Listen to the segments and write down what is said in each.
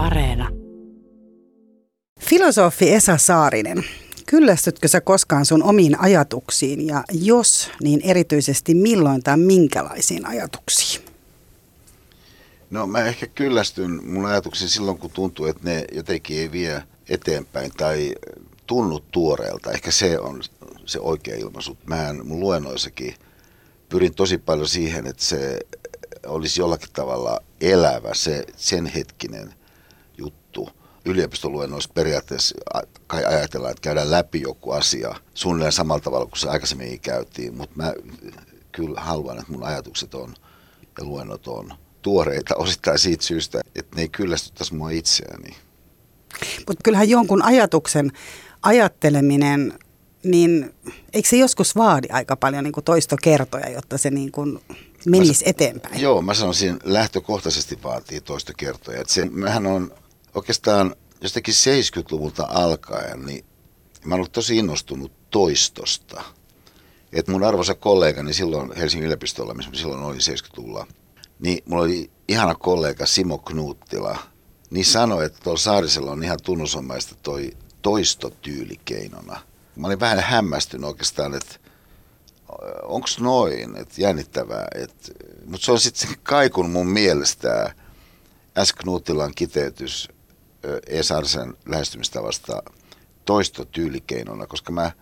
Areena. Filosofi Esa Saarinen, kyllästytkö sä koskaan sun omiin ajatuksiin ja jos, niin erityisesti milloin tai minkälaisiin ajatuksiin? No mä ehkä kyllästyn mun ajatuksiin silloin, kun tuntuu, että ne jotenkin ei vie eteenpäin tai tunnu tuoreelta. Ehkä se on se oikea ilmaisu. Mähän mun luennoissakin pyrin tosi paljon siihen, että se olisi jollakin tavalla elävä, se sen hetkinen. Yliopistoluennoissa periaatteessa kai ajatellaan, että käydään läpi joku asia suunnilleen samalla tavalla kuin se aikaisemmin käytiin, mutta mä kyllä haluan, että mun ajatukset on ja luennot on tuoreita osittain siitä syystä, että ne ei kyllästyttäisi mua itseäni. Mutta kyllähän jonkun ajatuksen ajatteleminen, niin eikö se joskus vaadi aika paljon niin kuin toistokertoja, jotta se niin kuin menisi mä, eteenpäin? Joo, mä sanoisin lähtökohtaisesti vaatii toistokertoja. Että se, mähän on oikeastaan jostakin 70-luvulta alkaen, niin mä olen tosi innostunut toistosta. Et mun arvoisa kollegani silloin Helsingin yliopistolla, missä silloin oli 70-luvulla, niin mulla oli ihana kollega Simo Knuuttila, niin sanoi, että tuolla Saarisella on ihan tunnusomaista toi toistotyylikeinona. Mä olin vähän hämmästynyt oikeastaan, että onko noin, että jännittävää. Että, mutta se on sitten kaikun mun mielestä S. Knutilan kiteytys E. Sarsen lähestymistavasta toistotyylikeinona, koska mä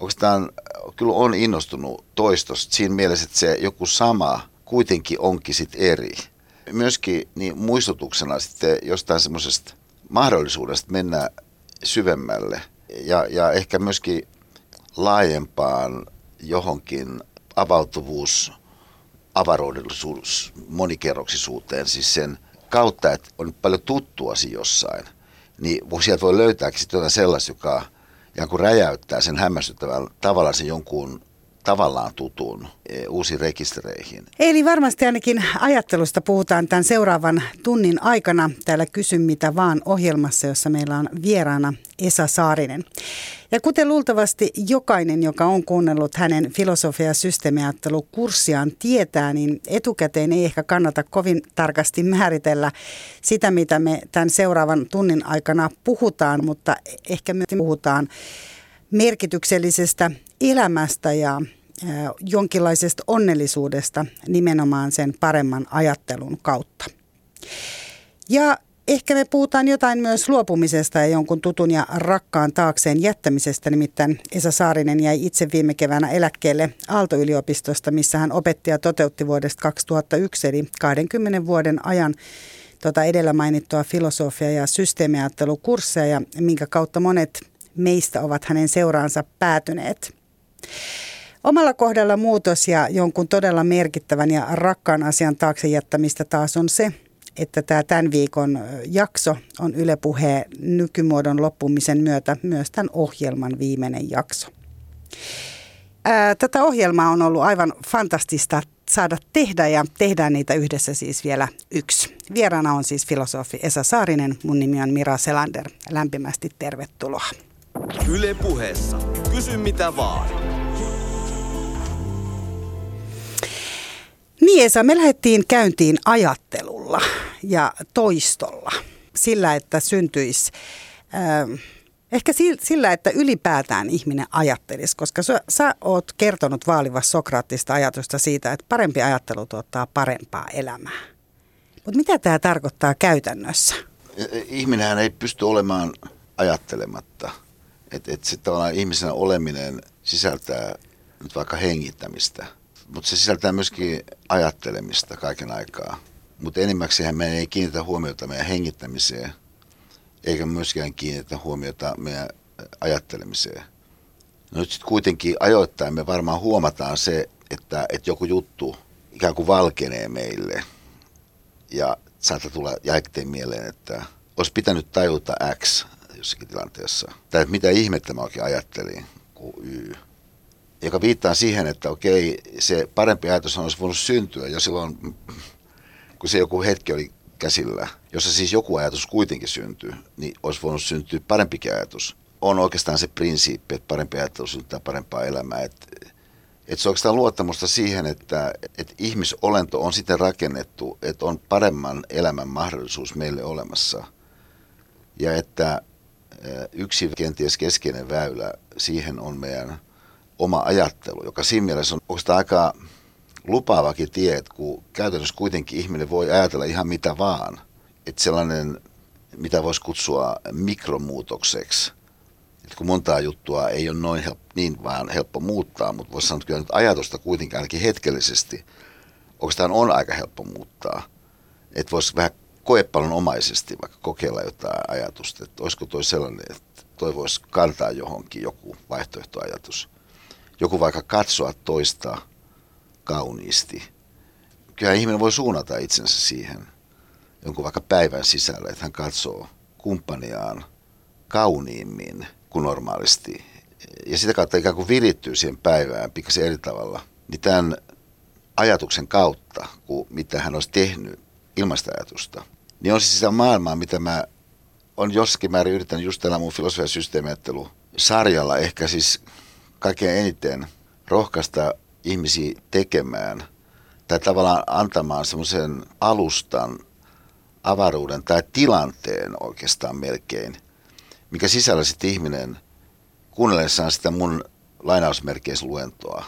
oikeastaan kyllä on innostunut toistosta siinä mielessä, että se joku sama kuitenkin onkin sitten eri. Myöskin niin muistutuksena sitten jostain semmoisesta mahdollisuudesta mennä syvemmälle ja, ja ehkä myöskin laajempaan johonkin avautuvuus, avaruudellisuus, monikerroksisuuteen, siis sen kautta, että on paljon tuttuasi jossain, niin sieltä voi löytääkin sitten jotain sellaista, joka joku räjäyttää sen hämmästyttävällä tavalla sen jonkun tavallaan tutun e, uusiin rekistereihin. Eli varmasti ainakin ajattelusta puhutaan tämän seuraavan tunnin aikana täällä Kysy mitä vaan ohjelmassa, jossa meillä on vieraana Esa Saarinen. Ja kuten luultavasti jokainen, joka on kuunnellut hänen filosofia- ja systeemiajattelukurssiaan tietää, niin etukäteen ei ehkä kannata kovin tarkasti määritellä sitä, mitä me tämän seuraavan tunnin aikana puhutaan, mutta ehkä myös puhutaan merkityksellisestä elämästä ja jonkinlaisesta onnellisuudesta nimenomaan sen paremman ajattelun kautta. Ja ehkä me puhutaan jotain myös luopumisesta ja jonkun tutun ja rakkaan taakseen jättämisestä. Nimittäin Esa Saarinen jäi itse viime keväänä eläkkeelle Aalto-yliopistosta, missä hän opetti ja toteutti vuodesta 2001, eli 20 vuoden ajan tuota edellä mainittua filosofia- ja systeemiajattelukursseja, minkä kautta monet meistä ovat hänen seuraansa päätyneet. Omalla kohdalla muutos ja jonkun todella merkittävän ja rakkaan asian taakse jättämistä taas on se, että tämä tämän viikon jakso on Yle Puheen nykymuodon loppumisen myötä myös tämän ohjelman viimeinen jakso. Tätä ohjelmaa on ollut aivan fantastista saada tehdä ja tehdään niitä yhdessä siis vielä yksi. Vieraana on siis filosofi Esa Saarinen, mun nimi on Mira Selander. Lämpimästi tervetuloa. Yle puheessa. Kysy mitä vaan. Niin Esa, me lähdettiin käyntiin ajattelulla ja toistolla. Sillä, että syntyisi... Äh, Ehkä sillä, että ylipäätään ihminen ajattelisi, koska sä, sä oot kertonut vaalivassa sokraattista ajatusta siitä, että parempi ajattelu tuottaa parempaa elämää. Mutta mitä tämä tarkoittaa käytännössä? Ihminenhän ei pysty olemaan ajattelematta. Että et sitten tavallaan ihmisenä oleminen sisältää nyt vaikka hengittämistä, mutta se sisältää myöskin ajattelemista kaiken aikaa. Mutta enimmäkseen me ei kiinnitä huomiota meidän hengittämiseen, eikä myöskään kiinnitä huomiota meidän ajattelemiseen. No nyt sitten kuitenkin ajoittain me varmaan huomataan se, että, että joku juttu ikään kuin valkenee meille. Ja saattaa tulla jälkeen mieleen, että olisi pitänyt tajuta X jossakin tilanteessa. Tai mitä ihmettä mä oikein ajattelin kuin Y. Joka viittaa siihen, että okei, se parempi ajatus olisi voinut syntyä jo silloin, kun se joku hetki oli käsillä, jossa siis joku ajatus kuitenkin syntyy, niin olisi voinut syntyä parempikin ajatus. On oikeastaan se prinsiippi, että parempi ajatus syntyy parempaa elämää. Että että se on oikeastaan luottamusta siihen, että, että ihmisolento on sitten rakennettu, että on paremman elämän mahdollisuus meille olemassa – Ja että yksi kenties keskeinen väylä siihen on meidän oma ajattelu, joka siinä mielessä on oikeastaan aika lupaavakin tie, että kun käytännössä kuitenkin ihminen voi ajatella ihan mitä vaan. Että sellainen, mitä voisi kutsua mikromuutokseksi, että kun montaa juttua ei ole noin help, niin vaan helppo muuttaa, mutta voisi sanoa, että kyllä nyt ajatusta kuitenkin ainakin hetkellisesti oikeastaan on aika helppo muuttaa. Että voisi vähän koepallon omaisesti vaikka kokeilla jotain ajatusta, että olisiko toi sellainen, että toi voisi kantaa johonkin joku vaihtoehtoajatus. Joku vaikka katsoa toista kauniisti. Kyllä ihminen voi suunnata itsensä siihen jonkun vaikka päivän sisällä, että hän katsoo kumppaniaan kauniimmin kuin normaalisti. Ja sitä kautta ikään kuin virittyy siihen päivään pikkasen eri tavalla. Niin tämän ajatuksen kautta, kuin mitä hän olisi tehnyt ilmaista ajatusta, niin on siis sitä maailmaa, mitä mä on jossakin määrin yrittänyt just tällä mun filosofiasysteemiajattelu sarjalla ehkä siis kaikkein eniten rohkaista ihmisiä tekemään tai tavallaan antamaan semmoisen alustan, avaruuden tai tilanteen oikeastaan melkein, mikä sisällä sitten ihminen kuunnellessaan sitä mun lainausmerkeissä luentoa,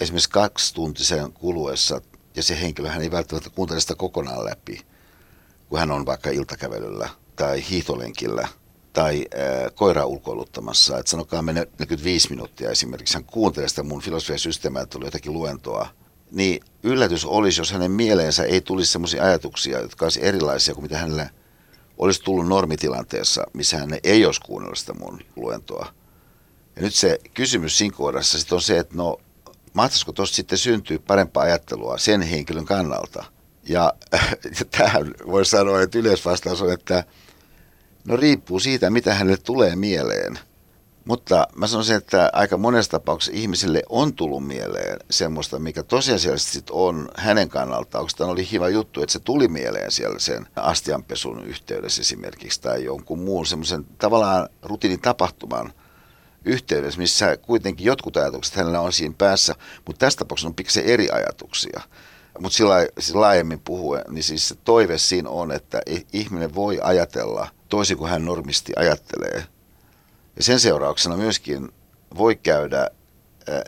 esimerkiksi kaksi tuntisen kuluessa, ja se henkilö ei välttämättä kuuntele sitä kokonaan läpi, kun hän on vaikka iltakävelyllä tai hiihtolenkillä tai äh, koiraa ulkoiluttamassa, että sanokaa me 45 minuuttia esimerkiksi, hän kuuntelee sitä mun filosofian systeemiä, että tuli jotakin luentoa, niin yllätys olisi, jos hänen mieleensä ei tulisi sellaisia ajatuksia, jotka olisi erilaisia kuin mitä hänelle olisi tullut normitilanteessa, missä hän ei olisi kuunnellut sitä mun luentoa. Ja nyt se kysymys siinä kohdassa sit on se, että no mahtaisiko tuosta sitten syntyä parempaa ajattelua sen henkilön kannalta. Ja, ja tähän voi sanoa, että yleisvastaus on, että no riippuu siitä, mitä hänelle tulee mieleen. Mutta mä sanoisin, että aika monessa tapauksessa ihmisille on tullut mieleen semmoista, mikä tosiasiallisesti on hänen kannaltaan. Onko tämä oli hyvä juttu, että se tuli mieleen siellä sen astianpesun yhteydessä esimerkiksi tai jonkun muun semmoisen tavallaan rutiinitapahtuman yhteydessä, missä kuitenkin jotkut ajatukset hänellä on siinä päässä, mutta tässä tapauksessa on pikkasen eri ajatuksia. Mutta sillä siis laajemmin puhuen, niin siis se toive siinä on, että ihminen voi ajatella toisin kuin hän normisti ajattelee. Ja sen seurauksena myöskin voi käydä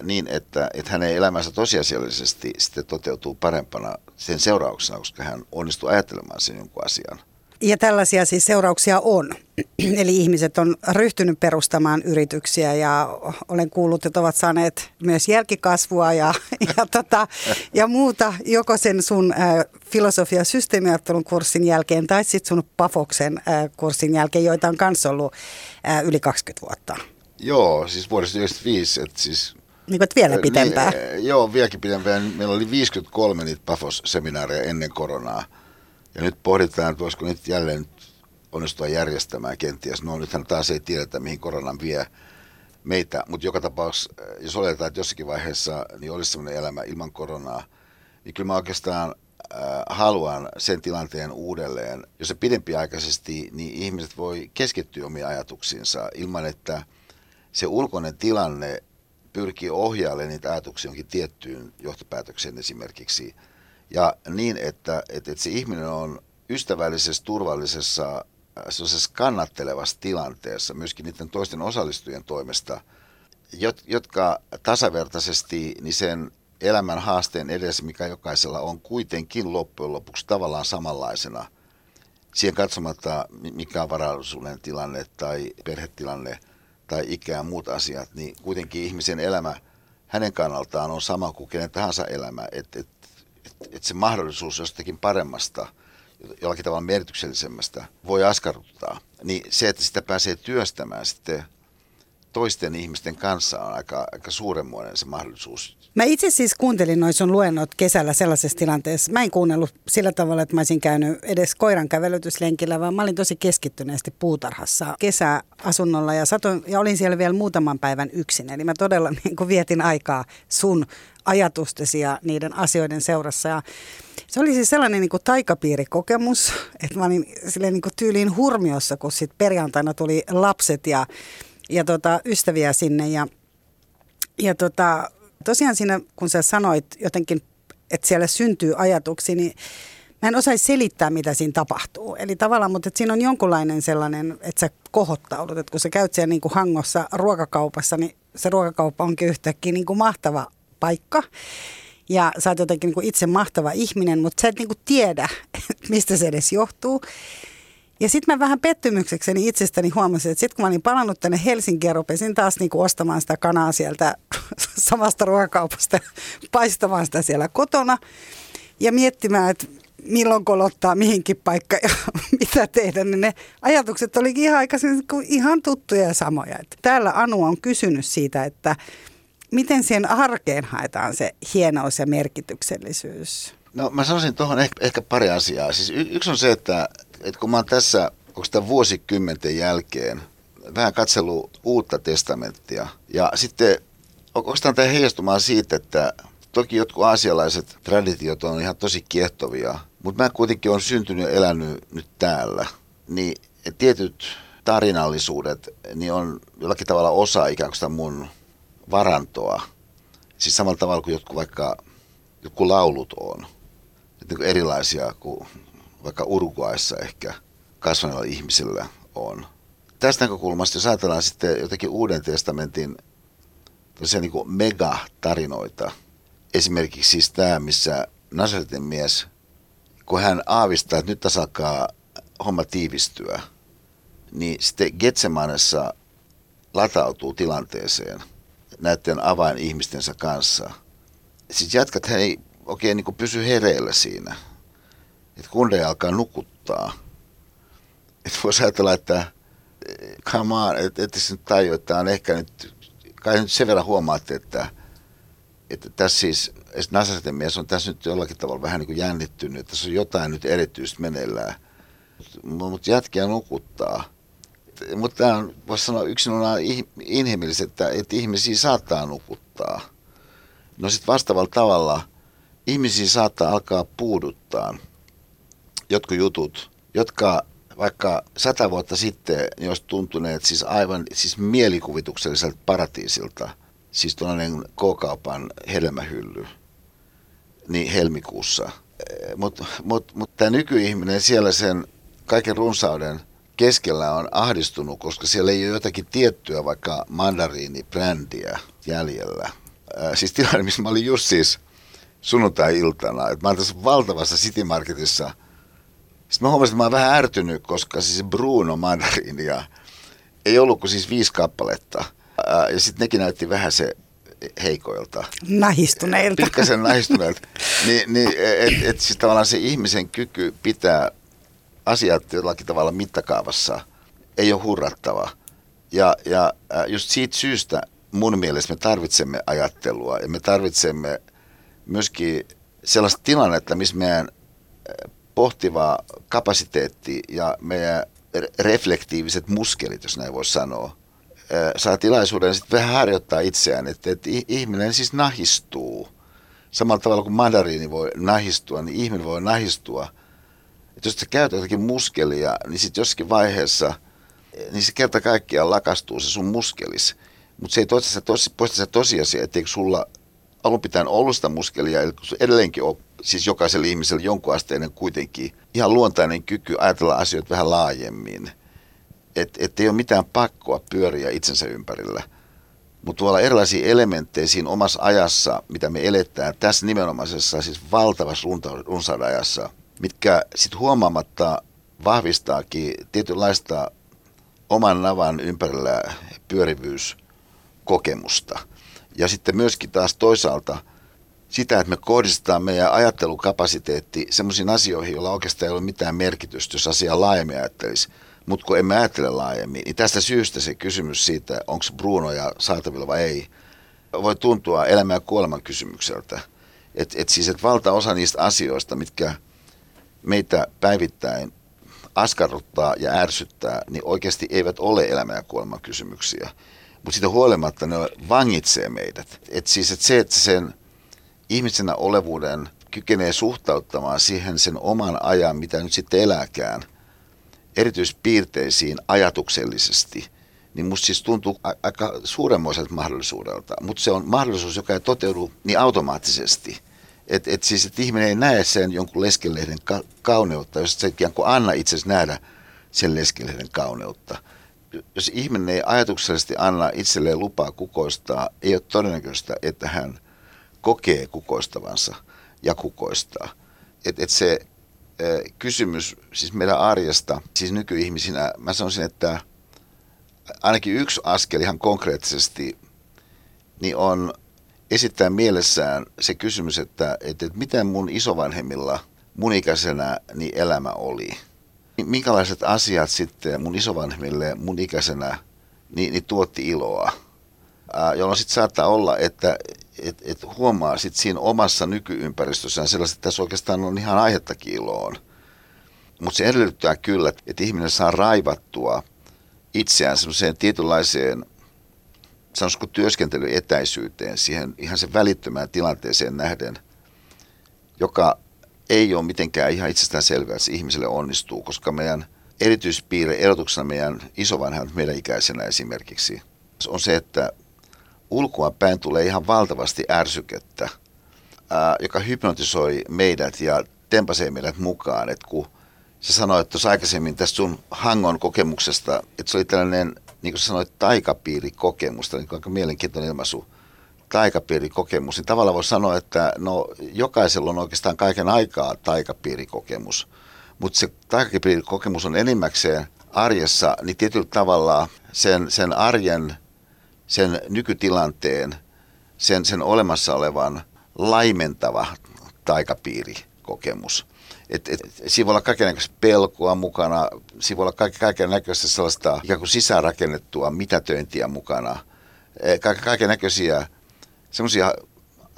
niin, että, että hänen elämänsä tosiasiallisesti sitten toteutuu parempana sen seurauksena, koska hän onnistuu ajattelemaan sen jonkun asian. Ja tällaisia siis seurauksia on. Eli ihmiset on ryhtynyt perustamaan yrityksiä ja olen kuullut, että ovat saaneet myös jälkikasvua ja, ja, tota, ja muuta joko sen sun äh, filosofia- systeemiajattelun kurssin jälkeen tai sitten sun Pafoksen äh, kurssin jälkeen, joita on kanssa ollut äh, yli 20 vuotta. Joo, siis vuodesta 1995, että siis niin kuin, vielä pitempään. Niin, joo, vieläkin pitempään. Meillä oli 53 niitä Pafos-seminaareja ennen koronaa. Ja nyt pohditaan, että voisiko nyt jälleen onnistua järjestämään kenties. No nythän taas ei tiedetä, mihin koronan vie meitä, mutta joka tapauksessa, eh, jos oletetaan, että jossakin vaiheessa niin olisi sellainen elämä ilman koronaa, niin kyllä mä oikeastaan äh, haluan sen tilanteen uudelleen, jos se pidempiaikaisesti, niin ihmiset voi keskittyä omiin ajatuksiinsa ilman, että se ulkoinen tilanne pyrkii ohjailemaan niitä ajatuksia jonkin tiettyyn johtopäätökseen esimerkiksi – ja niin, että, että, että se ihminen on ystävällisessä, turvallisessa, äh, kannattelevassa tilanteessa myöskin niiden toisten osallistujien toimesta, jotka tasavertaisesti niin sen elämän haasteen edessä, mikä jokaisella on kuitenkin loppujen lopuksi tavallaan samanlaisena, siihen katsomatta mikä on varallisuuden tilanne tai perhetilanne tai ikä ja muut asiat, niin kuitenkin ihmisen elämä hänen kannaltaan on sama kuin kenen tahansa elämä. Että et että se mahdollisuus jostakin paremmasta, jollakin tavalla merkityksellisemmästä voi askarruttaa, niin se, että sitä pääsee työstämään sitten toisten ihmisten kanssa on aika, aika suuremmoinen se mahdollisuus. Mä itse siis kuuntelin noin sun luennot kesällä sellaisessa tilanteessa. Mä en kuunnellut sillä tavalla, että mä olisin käynyt edes koiran kävelytyslenkillä, vaan mä olin tosi keskittyneesti puutarhassa kesäasunnolla ja, satoin, ja olin siellä vielä muutaman päivän yksin. Eli mä todella niin kuin vietin aikaa sun ajatustesi ja niiden asioiden seurassa. Ja se oli siis sellainen niin kuin taikapiirikokemus, että mä olin silleen niin kuin tyyliin hurmiossa, kun sitten perjantaina tuli lapset ja, ja tota, ystäviä sinne. Ja, ja tota, tosiaan siinä, kun sä sanoit jotenkin, että siellä syntyy ajatuksia, niin mä en osaisi selittää, mitä siinä tapahtuu. Eli tavallaan, mutta siinä on jonkunlainen sellainen, että sä kohottaudut, että kun sä käyt siellä niin kuin hangossa ruokakaupassa, niin se ruokakauppa onkin yhtäkkiä niin kuin mahtava paikka. Ja sä oot jotenkin niin kuin itse mahtava ihminen, mutta sä et niin kuin tiedä, mistä se edes johtuu. Ja sitten mä vähän pettymyksekseni itsestäni huomasin, että sitten kun mä olin palannut tänne Helsinkiin ja rupesin taas niinku ostamaan sitä kanaa sieltä samasta ruokakaupasta paistamaan sitä siellä kotona ja miettimään, että milloin kolottaa mihinkin paikka ja mitä tehdä, niin ne ajatukset olikin ihan aikaisin ihan tuttuja ja samoja. Että täällä Anu on kysynyt siitä, että miten siihen arkeen haetaan se hienous ja merkityksellisyys? No mä sanoisin tuohon ehkä, ehkä pari asiaa. Siis y- yksi on se, että, että kun mä oon tässä sitä vuosikymmenten jälkeen vähän katsellut uutta testamenttia ja sitten onko tämä heijastumaan siitä, että toki jotkut aasialaiset traditiot on ihan tosi kiehtovia, mutta mä kuitenkin on syntynyt ja elänyt nyt täällä, niin tietyt tarinallisuudet niin on jollakin tavalla osa ikään kuin sitä mun varantoa. Siis samalla tavalla kuin jotkut vaikka jotkut laulut on. Että niin erilaisia kuin vaikka Uruguayssa ehkä kasvaneilla ihmisillä on. Tästä näkökulmasta, jos ajatellaan sitten jotenkin Uuden testamentin niin kuin megatarinoita, esimerkiksi siis tämä, missä Nasaretin mies, kun hän aavistaa, että nyt tässä alkaa homma tiivistyä, niin sitten Getsemanessa latautuu tilanteeseen näiden avainihmistensä kanssa. Siis jatkat hän ei oikein niin pysy hereillä siinä. Että kundeja alkaa nukuttaa. Että voisi ajatella, että come on, et, et nyt tajua, että on ehkä nyt, kai nyt sen verran huomaatte, että, että tässä siis Nasaretin mies on tässä nyt jollakin tavalla vähän niin kuin jännittynyt, että tässä on jotain nyt erityistä meneillään. Mutta jätkiä nukuttaa. Mutta tämä on, voisi sanoa, yksinomaan inhimilliset, että, että ihmisiä saattaa nukuttaa. No sitten vastaavalla tavalla ihmisiä saattaa alkaa puuduttaa jotkut jutut, jotka vaikka sata vuotta sitten olisi tuntuneet siis aivan siis mielikuvitukselliselta paratiisilta, siis tuollainen K-kaupan hedelmähylly, niin helmikuussa. Mutta mut, mut tämä nykyihminen siellä sen kaiken runsauden keskellä on ahdistunut, koska siellä ei ole jotakin tiettyä vaikka mandariinibrändiä jäljellä. Ää, siis tilanne, missä mä olin just siis sunnuntai-iltana, että mä olin tässä valtavassa City Marketissa. Sitten mä huomasin, että mä oon vähän ärtynyt, koska siis Bruno mandariinia ei ollut kuin siis viisi kappaletta. Ää, ja sitten nekin näytti vähän se heikoilta. Nahistuneilta. Pikkasen nahistuneilta. niin, niin että et, siis tavallaan se ihmisen kyky pitää asiat jollakin tavalla mittakaavassa ei ole hurrattava. Ja, ja just siitä syystä mun mielestä me tarvitsemme ajattelua ja me tarvitsemme myöskin sellaista tilannetta, missä meidän pohtiva kapasiteetti ja meidän reflektiiviset muskelit, jos näin voi sanoa, saa tilaisuuden sitten vähän harjoittaa itseään, että, että ihminen siis nahistuu. Samalla tavalla kuin mandariini voi nahistua, niin ihminen voi nahistua – että jos sä käytät jotakin muskelia, niin sitten jossakin vaiheessa, niin se kerta kaikkiaan lakastuu se sun muskelis. Mutta se ei toista, tos, poista se tosiasia, etteikö sulla alun pitäen ollut sitä muskelia, eli edelleenkin on siis jokaisella ihmisellä jonkun asteinen kuitenkin ihan luontainen kyky ajatella asioita vähän laajemmin. Että et ei ole mitään pakkoa pyöriä itsensä ympärillä. Mutta tuolla erilaisia elementtejä siinä omassa ajassa, mitä me eletään, tässä nimenomaisessa siis valtavassa runsaudajassa – mitkä sitten huomaamatta vahvistaakin tietynlaista oman navan ympärillä pyörivyyskokemusta. Ja sitten myöskin taas toisaalta sitä, että me kohdistetaan meidän ajattelukapasiteetti sellaisiin asioihin, joilla oikeastaan ei ole mitään merkitystä, jos asiaa laajemmin ajattelisi. Mutta kun emme ajattele laajemmin, niin tästä syystä se kysymys siitä, onko Brunoja saatavilla vai ei, voi tuntua elämän ja kuoleman kysymykseltä. Että et siis, että valtaosa niistä asioista, mitkä meitä päivittäin askarruttaa ja ärsyttää, niin oikeasti eivät ole elämä- ja kuoleman kysymyksiä. Mutta siitä huolimatta ne vangitsee meidät. Et siis et se, että sen ihmisenä olevuuden kykenee suhtauttamaan siihen sen oman ajan, mitä nyt sitten elääkään, erityispiirteisiin ajatuksellisesti, niin musta siis tuntuu aika suuremmoiselta mahdollisuudelta. Mutta se on mahdollisuus, joka ei toteudu niin automaattisesti – Että et siis, että ihminen ei näe sen jonkun leskelehden ka- kauneutta, jos se ikään kuin anna itse nähdä sen leskelehden kauneutta. Jos ihminen ei ajatuksellisesti anna itselleen lupaa kukoistaa, ei ole todennäköistä, että hän kokee kukoistavansa ja kukoistaa. Että et se äh, kysymys siis meidän arjesta, siis nykyihmisinä, mä sanoisin, että ainakin yksi askel ihan konkreettisesti, niin on esittää mielessään se kysymys, että, että, että miten mun isovanhemmilla mun ikäisenä niin elämä oli. Minkälaiset asiat sitten mun isovanhemmille mun ikäisenä niin, niin tuotti iloa. Ää, jolloin sitten saattaa olla, että et, et huomaa sit siinä omassa nykyympäristössään sellaista, että tässä oikeastaan on ihan aihettakin iloon. Mutta se edellyttää kyllä, että ihminen saa raivattua itseään semmoiseen tietynlaiseen sanoisiko työskentelyetäisyyteen, siihen ihan sen välittömään tilanteeseen nähden, joka ei ole mitenkään ihan itsestään selvää, että se ihmiselle onnistuu, koska meidän erityispiirre erotuksena meidän isovanhemmat meidän ikäisenä esimerkiksi on se, että ulkoa päin tulee ihan valtavasti ärsykettä, ää, joka hypnotisoi meidät ja tempasee meidät mukaan. että kun sä sanoit tuossa aikaisemmin tästä sun Hangon kokemuksesta, että se oli tällainen niin kuin sanoit, taikapiirikokemusta, niin aika mielenkiintoinen ilmaisu, taikapiirikokemus, niin tavallaan voi sanoa, että no, jokaisella on oikeastaan kaiken aikaa taikapiirikokemus, mutta se taikapiirikokemus on enimmäkseen arjessa, niin tietyllä tavalla sen, sen arjen, sen nykytilanteen, sen, sen olemassa olevan laimentava taikapiirikokemus. Et, et, siinä voi olla kaikenlaista pelkoa mukana, siinä voi olla kaiken näköistä sellaista ikään kuin sisäänrakennettua mitätöintiä mukana, e, kaiken näköisiä semmoisia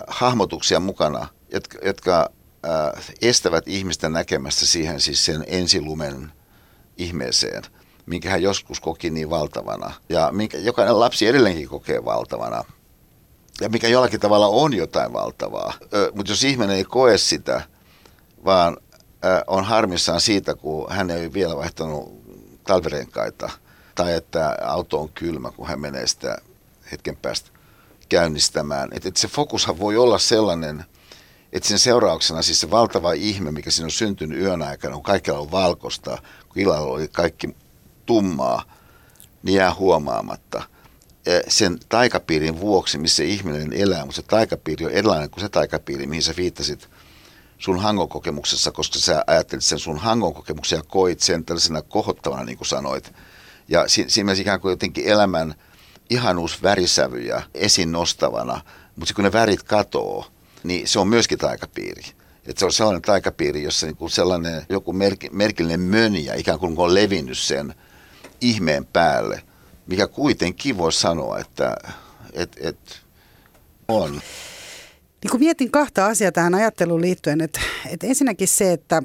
hahmotuksia mukana, jotka, jotka äh, estävät ihmistä näkemästä siihen siis sen ensilumen ihmeeseen, minkä hän joskus koki niin valtavana ja minkä jokainen lapsi edelleenkin kokee valtavana ja mikä jollakin tavalla on jotain valtavaa. Mutta jos ihminen ei koe sitä, vaan on harmissaan siitä, kun hän ei vielä vaihtanut talvirenkaita tai että auto on kylmä, kun hän menee sitä hetken päästä käynnistämään. Että et se fokushan voi olla sellainen, että sen seurauksena siis se valtava ihme, mikä siinä on syntynyt yön aikana, kun kaikilla on valkosta, kun illalla oli kaikki tummaa, niin jää huomaamatta. Sen taikapiirin vuoksi, missä ihminen elää, mutta se taikapiiri on erilainen kuin se taikapiiri, mihin sä viittasit – sun hangon kokemuksessa, koska sä ajattelit sen sun hangon kokemuksen ja koit sen tällaisena kohottavana, niin kuin sanoit. Ja si- siinä mielessä ikään kuin jotenkin elämän ihanuusvärisävyjä esiin nostavana, mutta kun ne värit katoo, niin se on myöskin taikapiiri. Että se on sellainen taikapiiri, jossa niin kuin sellainen joku merk- merkillinen mönjä ikään kuin on levinnyt sen ihmeen päälle, mikä kuitenkin voi sanoa, että et, et on. Niin kun mietin kahta asiaa tähän ajatteluun liittyen, että, että ensinnäkin se, että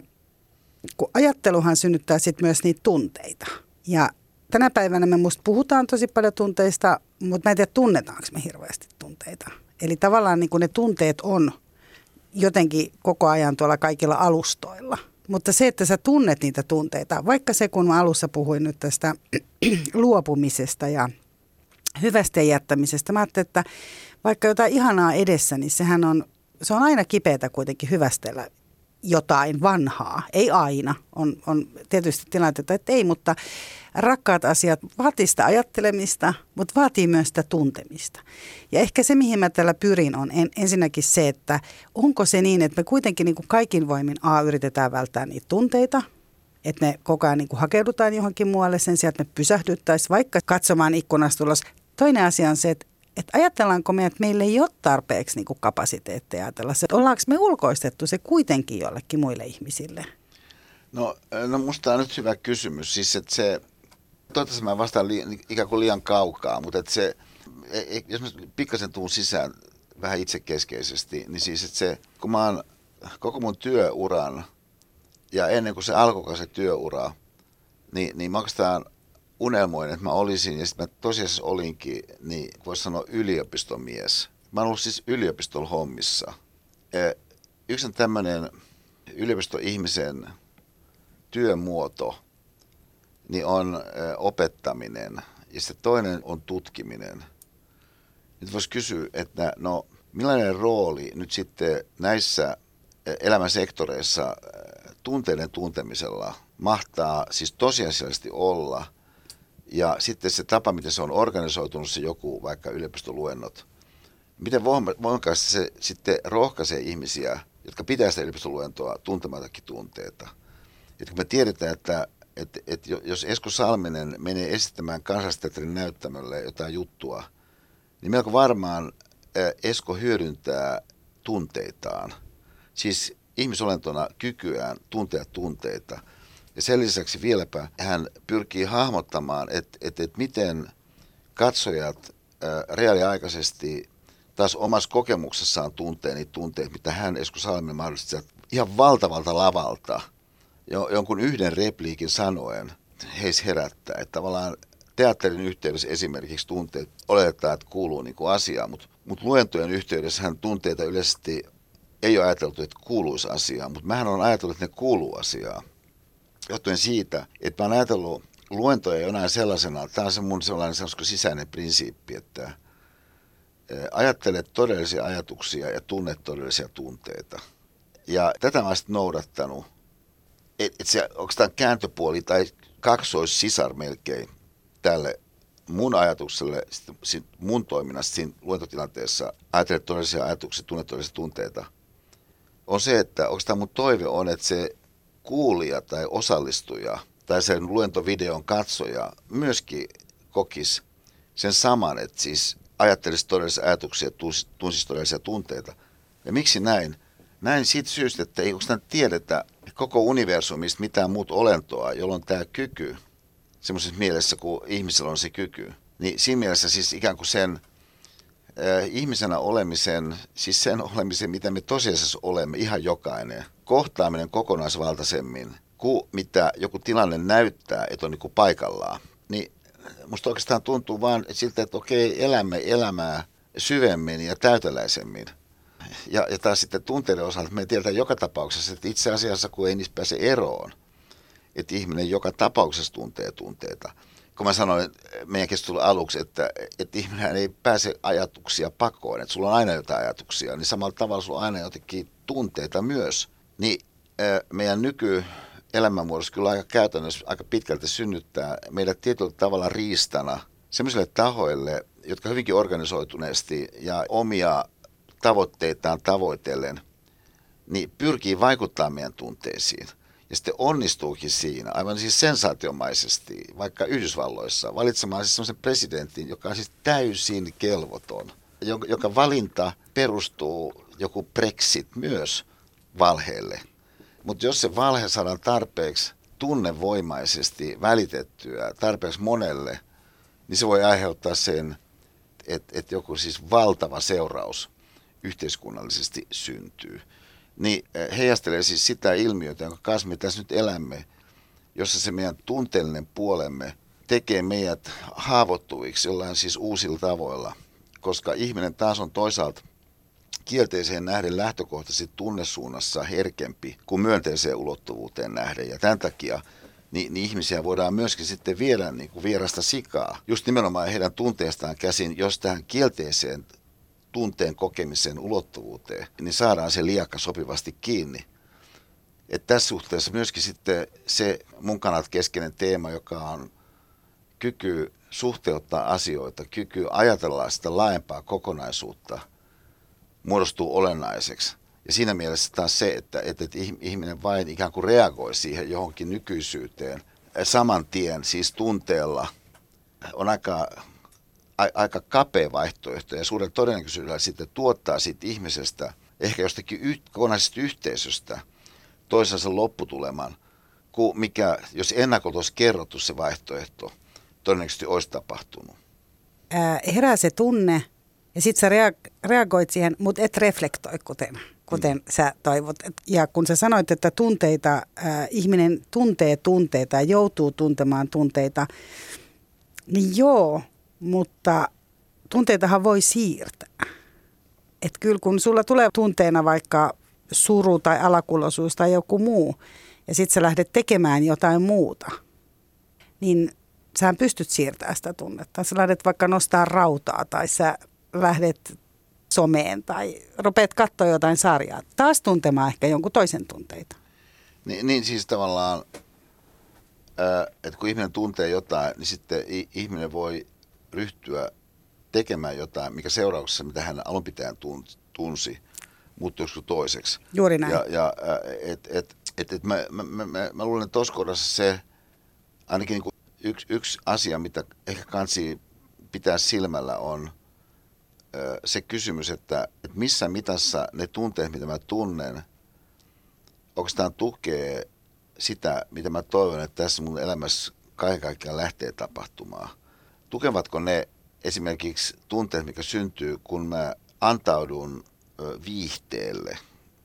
kun ajatteluhan synnyttää sitten myös niitä tunteita. Ja tänä päivänä me musta puhutaan tosi paljon tunteista, mutta mä en tiedä tunnetaanko me hirveästi tunteita. Eli tavallaan niin ne tunteet on jotenkin koko ajan tuolla kaikilla alustoilla. Mutta se, että sä tunnet niitä tunteita, vaikka se kun mä alussa puhuin nyt tästä luopumisesta ja hyvästä jättämisestä, mä ajattelin, että vaikka jotain ihanaa edessä, niin sehän on, se on aina kipeätä kuitenkin hyvästellä jotain vanhaa. Ei aina. On, on tietysti tilanteita, että ei, mutta rakkaat asiat vaatii sitä ajattelemista, mutta vaatii myös sitä tuntemista. Ja ehkä se, mihin mä tällä pyrin, on en, ensinnäkin se, että onko se niin, että me kuitenkin niin kuin kaikin voimin A yritetään välttää niitä tunteita, että me koko ajan niin kuin hakeudutaan johonkin muualle sen sijaan, että me pysähdyttäisiin vaikka katsomaan ikkunasta ulos. Toinen asia on se, että että ajatellaanko me, että meillä ei ole tarpeeksi niin kuin kapasiteetteja ajatella se, ollaanko me ulkoistettu se kuitenkin jollekin muille ihmisille? No, no musta on nyt hyvä kysymys. Siis, että se, toivottavasti mä vastaan li, ikään kuin liian kaukaa, mutta että se, e, e, jos mä pikkasen tuun sisään vähän itsekeskeisesti, niin siis, että se, kun mä oon koko mun työuran ja ennen kuin se alkoi se työura, niin, niin mä oikeastaan unelmoin, että mä olisin, ja sitten mä tosiasiassa olinkin, niin voisi sanoa yliopistomies. Mä oon ollut siis yliopiston hommissa. Yksi on tämmöinen yliopistoihmisen työmuoto, niin on opettaminen, ja sitten toinen on tutkiminen. Nyt voisi kysyä, että no millainen rooli nyt sitten näissä elämän sektoreissa tunteiden tuntemisella mahtaa siis tosiasiallisesti olla. Ja sitten se tapa, miten se on organisoitunut, se joku vaikka yliopistoluennot, miten voimakkaasti se sitten rohkaisee ihmisiä, jotka pitää sitä yliopistoluentoa tuntematakin tunteita. Et kun me tiedetään, että, että, että jos Esko Salminen menee esittämään kansallisteatterin näyttämölle jotain juttua, niin melko varmaan Esko hyödyntää tunteitaan. Siis ihmisolentona kykyään tuntea tunteita. Ja sen lisäksi vieläpä hän pyrkii hahmottamaan, että, että, että miten katsojat reaaliaikaisesti taas omassa kokemuksessaan tuntee niitä tunteita, mitä hän Esko Salmen mahdollisesti ihan valtavalta lavalta jo, jonkun yhden repliikin sanoen heis herättää. Että tavallaan teatterin yhteydessä esimerkiksi tunteet oletetaan, että kuuluu niin kuin asiaan, mutta, mutta luentojen yhteydessä hän tunteita yleisesti ei ole ajateltu, että kuuluisi asiaan, mutta mähän on ajatellut, että ne kuuluu asiaan. Johtuen siitä, että mä oon ajatellut luentoja jonain sellaisena, tämä on se mun sellainen sanoisiko sisäinen prinsiippi, että ajattelet todellisia ajatuksia ja tunnet todellisia tunteita. Ja tätä mä oon sitten noudattanut. Että et se, tämä kääntöpuoli tai kaksoissisar melkein tälle mun ajatukselle, mun toiminnassa siinä luentotilanteessa, ajattelet todellisia ajatuksia, tunnet todellisia tunteita – on se, että tämä mun toive on, että se kuulija tai osallistuja tai sen luentovideon katsoja myöskin kokisi sen saman, että siis ajattelisi todellisia ajatuksia, tunsisi todellisia tunteita. Ja miksi näin? Näin siitä syystä, että ei oikeastaan tiedetä koko universumista mitään muut olentoa, jolloin tämä kyky, semmoisessa mielessä, kun ihmisellä on se kyky, niin siinä mielessä siis ikään kuin sen äh, ihmisenä olemisen, siis sen olemisen, mitä me tosiasiassa olemme, ihan jokainen, kohtaaminen kokonaisvaltaisemmin kuin mitä joku tilanne näyttää, että on niin paikallaan, niin musta oikeastaan tuntuu vaan siltä, että okei, elämme elämää syvemmin ja täyteläisemmin. Ja, ja taas sitten tunteiden osalta me tiedetään joka tapauksessa, että itse asiassa kun ei niistä pääse eroon, että ihminen joka tapauksessa tuntee tunteita – kun mä sanoin meidän keskustelun aluksi, että, että ihminen ei pääse ajatuksia pakoon, että sulla on aina jotain ajatuksia, niin samalla tavalla sulla on aina jotenkin tunteita myös. Niin meidän nyky elämänmuodossa kyllä aika käytännössä aika pitkälti synnyttää meidät tietyllä tavalla riistana sellaisille tahoille, jotka hyvinkin organisoituneesti ja omia tavoitteitaan tavoitellen, niin pyrkii vaikuttaa meidän tunteisiin. Ja sitten onnistuukin siinä aivan siis sensaatiomaisesti, vaikka Yhdysvalloissa, valitsemaan siis sellaisen presidentin, joka on siis täysin kelvoton, joka valinta perustuu joku Brexit myös valheelle. Mutta jos se valhe saadaan tarpeeksi tunnevoimaisesti välitettyä tarpeeksi monelle, niin se voi aiheuttaa sen, että, että joku siis valtava seuraus yhteiskunnallisesti syntyy niin eh, heijastelee siis sitä ilmiötä, jonka kanssa me tässä nyt elämme, jossa se meidän tunteellinen puolemme tekee meidät haavoittuviksi jollain siis uusilla tavoilla, koska ihminen taas on toisaalta kielteiseen nähden lähtökohtaisesti tunnesuunnassa herkempi kuin myönteiseen ulottuvuuteen nähden. Ja tämän takia niin, niin ihmisiä voidaan myöskin sitten viedä niin kuin vierasta sikaa, just nimenomaan heidän tunteestaan käsin, jos tähän kielteiseen tunteen kokemisen ulottuvuuteen, niin saadaan se liakka sopivasti kiinni. Et tässä suhteessa myöskin sitten se mun kannalta keskeinen teema, joka on kyky suhteuttaa asioita, kyky ajatella sitä laajempaa kokonaisuutta, muodostuu olennaiseksi. Ja siinä mielessä taas se, että, että ihminen vain ikään kuin reagoi siihen johonkin nykyisyyteen saman tien, siis tunteella, on aika aika kapea vaihtoehto ja suuren todennäköisyydellä sitten tuottaa siitä ihmisestä, ehkä jostakin yh, kokonaisesta yhteisöstä, toisensa lopputuleman, kuin mikä, jos ennakolta olisi kerrottu se vaihtoehto, todennäköisesti olisi tapahtunut. Ää, herää se tunne ja sitten sä rea- reagoit siihen, mutta et reflektoi, kuten, kuten mm. sä toivot. Ja kun sä sanoit, että tunteita, ää, ihminen tuntee tunteita ja joutuu tuntemaan tunteita, niin joo, mutta tunteitahan voi siirtää. Et kyllä kun sulla tulee tunteena vaikka suru tai alakuloisuus tai joku muu, ja sitten sä lähdet tekemään jotain muuta, niin sä pystyt siirtämään sitä tunnetta. Sä lähdet vaikka nostaa rautaa tai sä lähdet someen tai rupeat katsoa jotain sarjaa, taas tuntemaan ehkä jonkun toisen tunteita. Niin, niin siis tavallaan, että kun ihminen tuntee jotain, niin sitten ihminen voi ryhtyä tekemään jotain, mikä seurauksessa, mitä hän alun pitäen tunsi, muuttuu toiseksi. Juuri näin. Ja, ja et, et, et, et mä, mä, mä, mä, mä luulen, että tuossa kohdassa se ainakin niin kuin yksi, yksi asia, mitä ehkä kansi pitää silmällä on se kysymys, että, että missä mitassa ne tunteet, mitä mä tunnen, oikeastaan tukee sitä, mitä mä toivon, että tässä mun elämässä kaiken kaikkiaan lähtee tapahtumaan. Tukevatko ne esimerkiksi tunteet, mikä syntyy, kun mä antaudun viihteelle,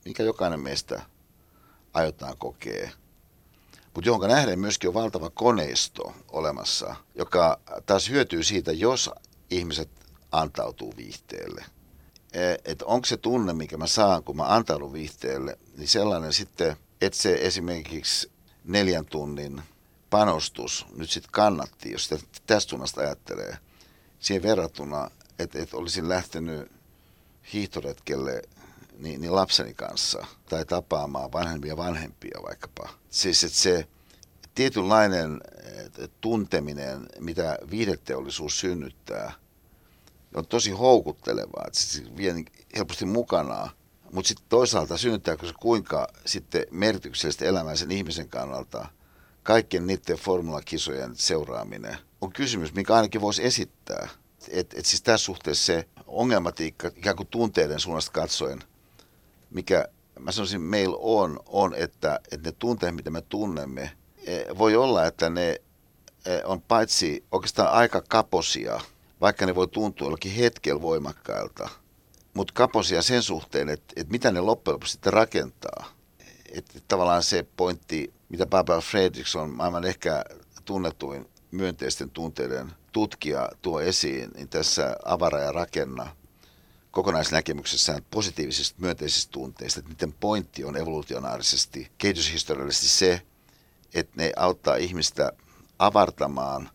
mikä jokainen meistä aiotaan kokea. Mutta johonka nähden myöskin on valtava koneisto olemassa, joka taas hyötyy siitä, jos ihmiset antautuu viihteelle. E, että onko se tunne, mikä mä saan, kun mä antaudun viihteelle, niin sellainen sitten, että se esimerkiksi neljän tunnin panostus nyt sitten kannatti, jos sitä tästä suunnasta ajattelee, siihen verrattuna, että, että olisin lähtenyt hiihtoretkelle niin, niin lapseni kanssa tai tapaamaan vanhempia vanhempia vaikkapa. Siis että se tietynlainen tunteminen, mitä viihdeteollisuus synnyttää, on tosi houkuttelevaa, että se vie niin helposti mukanaan. Mutta sitten toisaalta synnyttääkö se kuinka sitten merkityksellistä elämää sen ihmisen kannalta kaikkien niiden formulakisojen seuraaminen on kysymys, mikä ainakin voisi esittää. Että et siis tässä suhteessa se ongelmatiikka ikään kuin tunteiden suunnasta katsoen, mikä mä sanoisin meillä on, on että, että ne tunteet, mitä me tunnemme, e, voi olla, että ne e, on paitsi oikeastaan aika kaposia, vaikka ne voi tuntua jollakin hetkellä voimakkailta, mutta kaposia sen suhteen, että, että mitä ne loppujen lopuksi sitten rakentaa. Että tavallaan se pointti, mitä Barbara Fredrickson, maailman ehkä tunnetuin myönteisten tunteiden tutkija tuo esiin, niin tässä avara ja rakenna kokonaisnäkemyksessään positiivisista myönteisistä tunteista, että niiden pointti on evolutionaarisesti, kehityshistoriallisesti se, että ne auttaa ihmistä avartamaan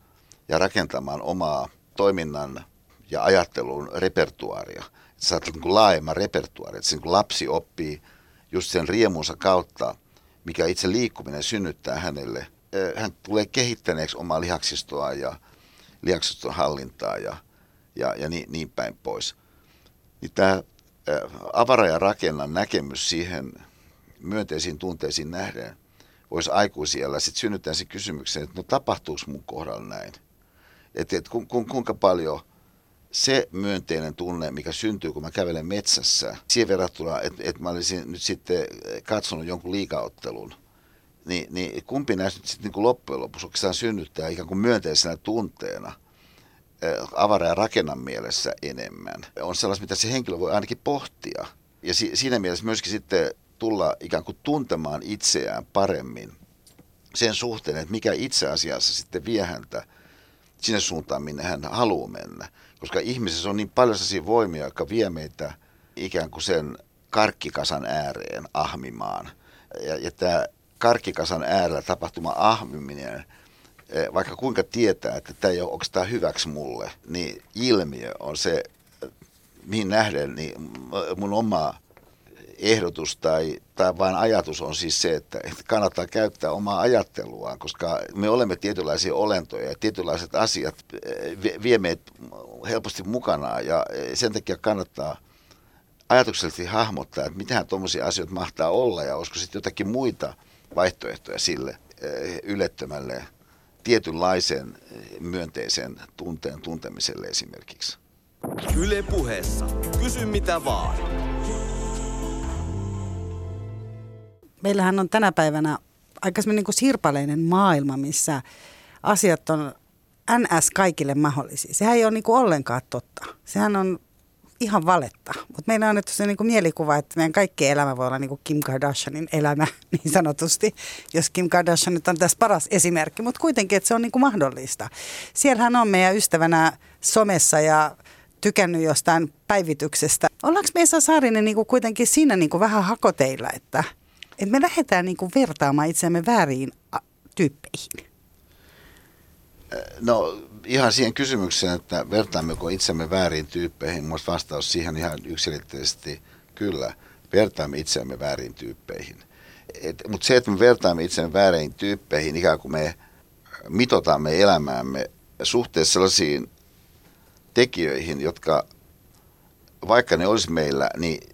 ja rakentamaan omaa toiminnan ja ajattelun repertuaaria. Sä niin kuin laajemman repertuaari, että niin lapsi oppii just sen riemunsa kautta, mikä itse liikkuminen synnyttää hänelle. Hän tulee kehittäneeksi omaa lihaksistoa ja lihaksiston hallintaa ja, ja, ja niin, niin päin pois. Niin tämä avara ja rakennan näkemys siihen myönteisiin tunteisiin nähden voisi aikuisiellä sitten synnyttää sen kysymyksen, että no tapahtuuko mun kohdalla näin? Että et, ku, ku, kuinka paljon se myönteinen tunne, mikä syntyy, kun mä kävelen metsässä, siihen verrattuna, että et mä olisin nyt sitten katsonut jonkun liikaottelun, niin, niin kumpi näistä nyt sitten niin loppujen lopuksi oikeastaan synnyttää ikään kuin myönteisenä tunteena – avara- ja rakennan mielessä enemmän. On sellaista, mitä se henkilö voi ainakin pohtia. Ja si- siinä mielessä myöskin sitten tulla ikään kuin tuntemaan itseään paremmin sen suhteen, että mikä itse asiassa sitten vie häntä sinne suuntaan, minne hän haluaa mennä. Koska ihmisessä on niin paljon sellaisia voimia, jotka vie meitä ikään kuin sen karkkikasan ääreen ahmimaan. Ja, ja tämä karkkikasan äärellä tapahtuma ahmiminen Eh, vaikka kuinka tietää, että tämä ei ole, tämä hyväksi mulle, niin ilmiö on se, mihin nähden, niin mun oma ehdotus tai, tai vain ajatus on siis se, että, kannattaa käyttää omaa ajatteluaan, koska me olemme tietynlaisia olentoja ja tietynlaiset asiat eh, vie meitä helposti mukanaan ja eh, sen takia kannattaa ajatuksellisesti hahmottaa, että mitähän tuommoisia asioita mahtaa olla ja olisiko sitten jotakin muita vaihtoehtoja sille ylettömälle tietynlaisen myönteisen tunteen tuntemiselle esimerkiksi. Yle puheessa. Kysy mitä vaan. Meillähän on tänä päivänä aika niin kuin sirpaleinen maailma, missä asiat on NS kaikille mahdollisia. Sehän ei ole niin kuin ollenkaan totta. Sehän on ihan valetta. Mutta meillä on annettu se niinku mielikuva, että meidän kaikki elämä voi olla niinku Kim Kardashianin elämä niin sanotusti. Jos Kim Kardashian nyt on tässä paras esimerkki, mutta kuitenkin, että se on niinku mahdollista. Siellähän on meidän ystävänä somessa ja tykännyt jostain päivityksestä. Ollaanko me Saarinen niinku kuitenkin siinä niinku vähän hakoteilla, että, että me lähdetään niinku vertaamaan itseämme väärin tyyppeihin? No ihan siihen kysymykseen, että vertaammeko itsemme väärin tyyppeihin, minusta vastaus siihen ihan yksilitteisesti kyllä, vertaamme itseämme väärin tyyppeihin. Mutta se, että me vertaamme itseämme väärin tyyppeihin, ikään kuin me mitotamme elämäämme suhteessa sellaisiin tekijöihin, jotka vaikka ne olisi meillä, niin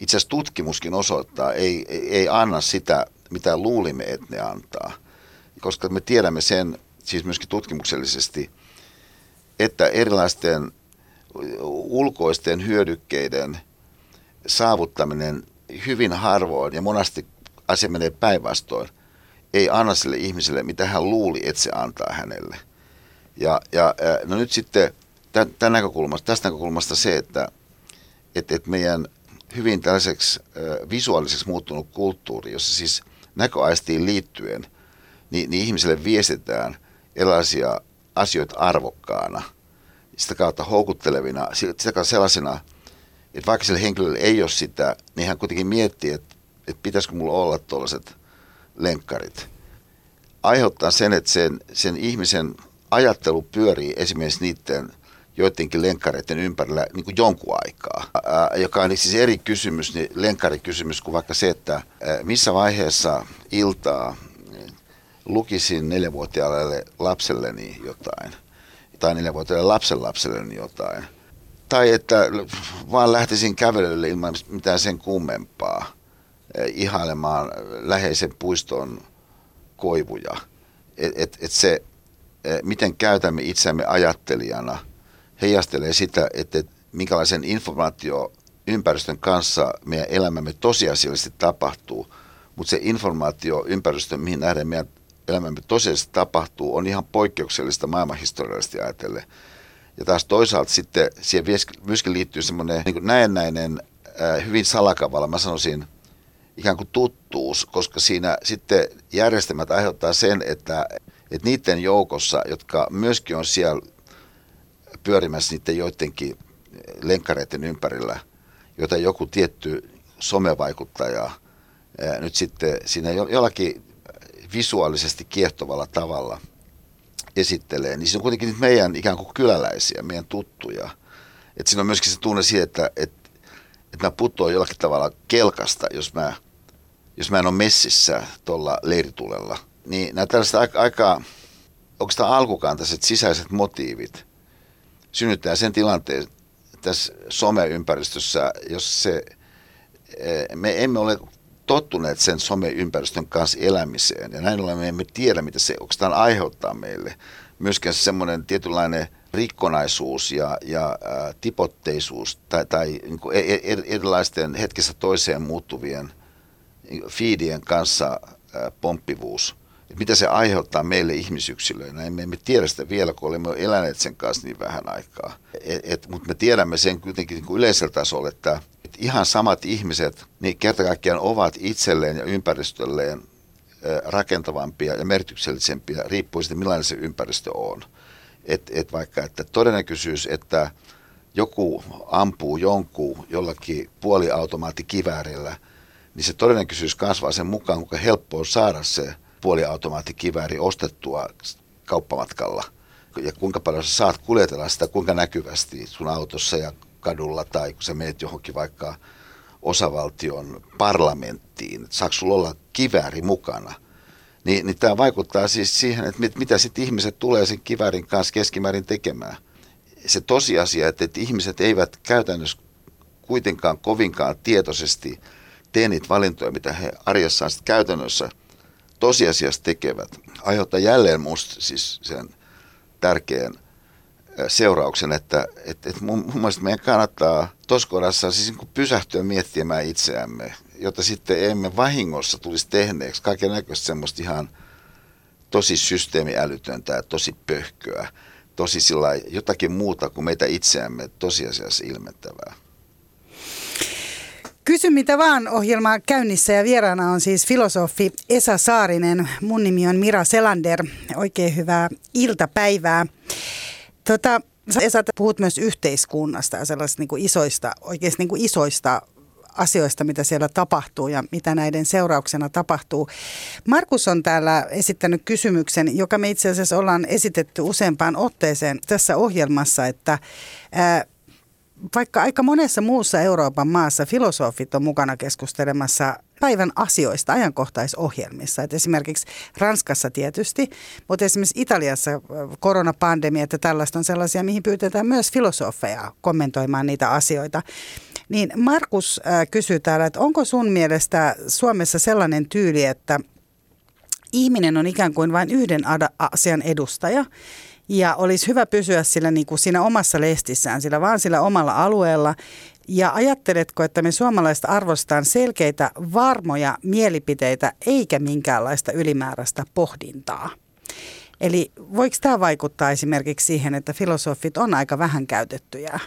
itse asiassa tutkimuskin osoittaa, ei, ei, ei anna sitä, mitä luulimme, että ne antaa. Koska me tiedämme sen, siis myöskin tutkimuksellisesti, että erilaisten ulkoisten hyödykkeiden saavuttaminen hyvin harvoin ja monasti asia menee päinvastoin, ei anna sille ihmiselle, mitä hän luuli, että se antaa hänelle. Ja, ja no nyt sitten tämän näkökulmasta, tästä näkökulmasta se, että, että, että meidän hyvin tällaiseksi visuaaliseksi muuttunut kulttuuri, jossa siis näköaistiin liittyen, niin, niin ihmiselle viestitään erilaisia asioita arvokkaana, sitä kautta houkuttelevina, sitä kautta sellaisena, että vaikka sillä henkilöllä ei ole sitä, niin hän kuitenkin miettii, että, että pitäisikö mulla olla tuollaiset lenkkarit. Aiheuttaa sen, että sen, sen ihmisen ajattelu pyörii esimerkiksi niiden joidenkin lenkkareiden ympärillä niin kuin jonkun aikaa, ää, joka on siis eri kysymys, niin lenkkarikysymys kuin vaikka se, että ää, missä vaiheessa iltaa lukisin neljävuotiaalle lapselleni jotain tai neljävuotiaalle lapsen lapselleni jotain. Tai että vaan lähtisin kävelylle ilman mitään sen kummempaa ihailemaan läheisen puiston koivuja. Et, et, et se, miten käytämme itseämme ajattelijana, heijastelee sitä, että minkälaisen informaatioympäristön kanssa meidän elämämme tosiasiallisesti tapahtuu. Mutta se informaatioympäristö, mihin nähden meidän elämämme tosiasiallisesti tapahtuu, on ihan poikkeuksellista maailmanhistoriallisesti ajatellen. Ja taas toisaalta sitten siihen myöskin liittyy semmoinen niin näennäinen, hyvin salakavalla, mä sanoisin, ikään kuin tuttuus, koska siinä sitten järjestelmät aiheuttaa sen, että, että niiden joukossa, jotka myöskin on siellä pyörimässä niiden joidenkin lenkkareiden ympärillä, joita joku tietty somevaikuttaja nyt sitten siinä jollakin visuaalisesti kiehtovalla tavalla esittelee, niin se on kuitenkin meidän ikään kuin kyläläisiä, meidän tuttuja. Että siinä on myöskin se tunne siitä, että, että, että mä putoan jollakin tavalla kelkasta, jos mä, jos mä en ole messissä tuolla leiritulella. Niin nämä tällaiset aika, aika oikeastaan alkukantaiset sisäiset motiivit synnyttää sen tilanteen tässä someympäristössä, jos se, eh, me emme ole tottuneet sen someympäristön kanssa elämiseen. Ja näin ollen me emme tiedä, mitä se oikeastaan aiheuttaa meille. Myöskään semmoinen tietynlainen rikkonaisuus ja, ja ä, tipotteisuus tai, tai niin kuin e, e, erilaisten hetkessä toiseen muuttuvien fiidien kanssa ä, pomppivuus. Et mitä se aiheuttaa meille ihmisyksilöinä. Emme, emme tiedä sitä vielä, kun olemme eläneet sen kanssa niin vähän aikaa. Mutta me tiedämme sen kuitenkin niin yleisellä tasolla, että ihan samat ihmiset niin kerta kaikkiaan ovat itselleen ja ympäristölleen rakentavampia ja merkityksellisempiä riippuen siitä, millainen se ympäristö on. Et, et vaikka että todennäköisyys, että joku ampuu jonkun jollakin puoliautomaattikiväärillä, niin se todennäköisyys kasvaa sen mukaan, kuinka helppo on saada se puoliautomaattikivääri ostettua kauppamatkalla. Ja kuinka paljon sä saat kuljetella sitä, kuinka näkyvästi sun autossa ja kadulla tai kun sä meet johonkin vaikka osavaltion parlamenttiin, saako sulla olla kivääri mukana, niin, niin tämä vaikuttaa siis siihen, että mit, mitä sitten ihmiset tulee sen kiväärin kanssa keskimäärin tekemään. Se tosiasia, että, että ihmiset eivät käytännössä kuitenkaan kovinkaan tietoisesti tee niitä valintoja, mitä he arjessaan sitten käytännössä tosiasiassa tekevät, aiheuttaa jälleen musta siis sen tärkeän – seurauksen, että et, et mun, mun mielestä meidän kannattaa tuossa siis niin pysähtyä miettimään itseämme, jotta sitten emme vahingossa tulisi tehneeksi kaiken näköistä semmoista ihan tosi systeemiälytöntä ja tosi pöhköä, tosi sillä jotakin muuta kuin meitä itseämme tosiasiassa ilmentävää. Kysy mitä vaan ohjelma käynnissä ja vieraana on siis filosofi Esa Saarinen. Mun nimi on Mira Selander. Oikein hyvää iltapäivää. Tota, Esa, puhut myös yhteiskunnasta ja sellaisista niin kuin isoista, oikeasti niin kuin isoista asioista, mitä siellä tapahtuu ja mitä näiden seurauksena tapahtuu. Markus on täällä esittänyt kysymyksen, joka me itse asiassa ollaan esitetty useampaan otteeseen tässä ohjelmassa, että ää, vaikka aika monessa muussa Euroopan maassa filosofit on mukana keskustelemassa päivän asioista ajankohtaisohjelmissa. Et esimerkiksi Ranskassa tietysti, mutta esimerkiksi Italiassa koronapandemia, että tällaista on sellaisia, mihin pyytetään myös filosofeja kommentoimaan niitä asioita. Niin Markus äh, kysyy täällä, että onko sun mielestä Suomessa sellainen tyyli, että ihminen on ikään kuin vain yhden asian edustaja ja olisi hyvä pysyä sillä niin kuin siinä omassa lestissään, sillä vaan sillä omalla alueella. Ja ajatteletko, että me suomalaiset arvostetaan selkeitä, varmoja mielipiteitä eikä minkäänlaista ylimääräistä pohdintaa? Eli voiko tämä vaikuttaa esimerkiksi siihen, että filosofit on aika vähän käytettyjä,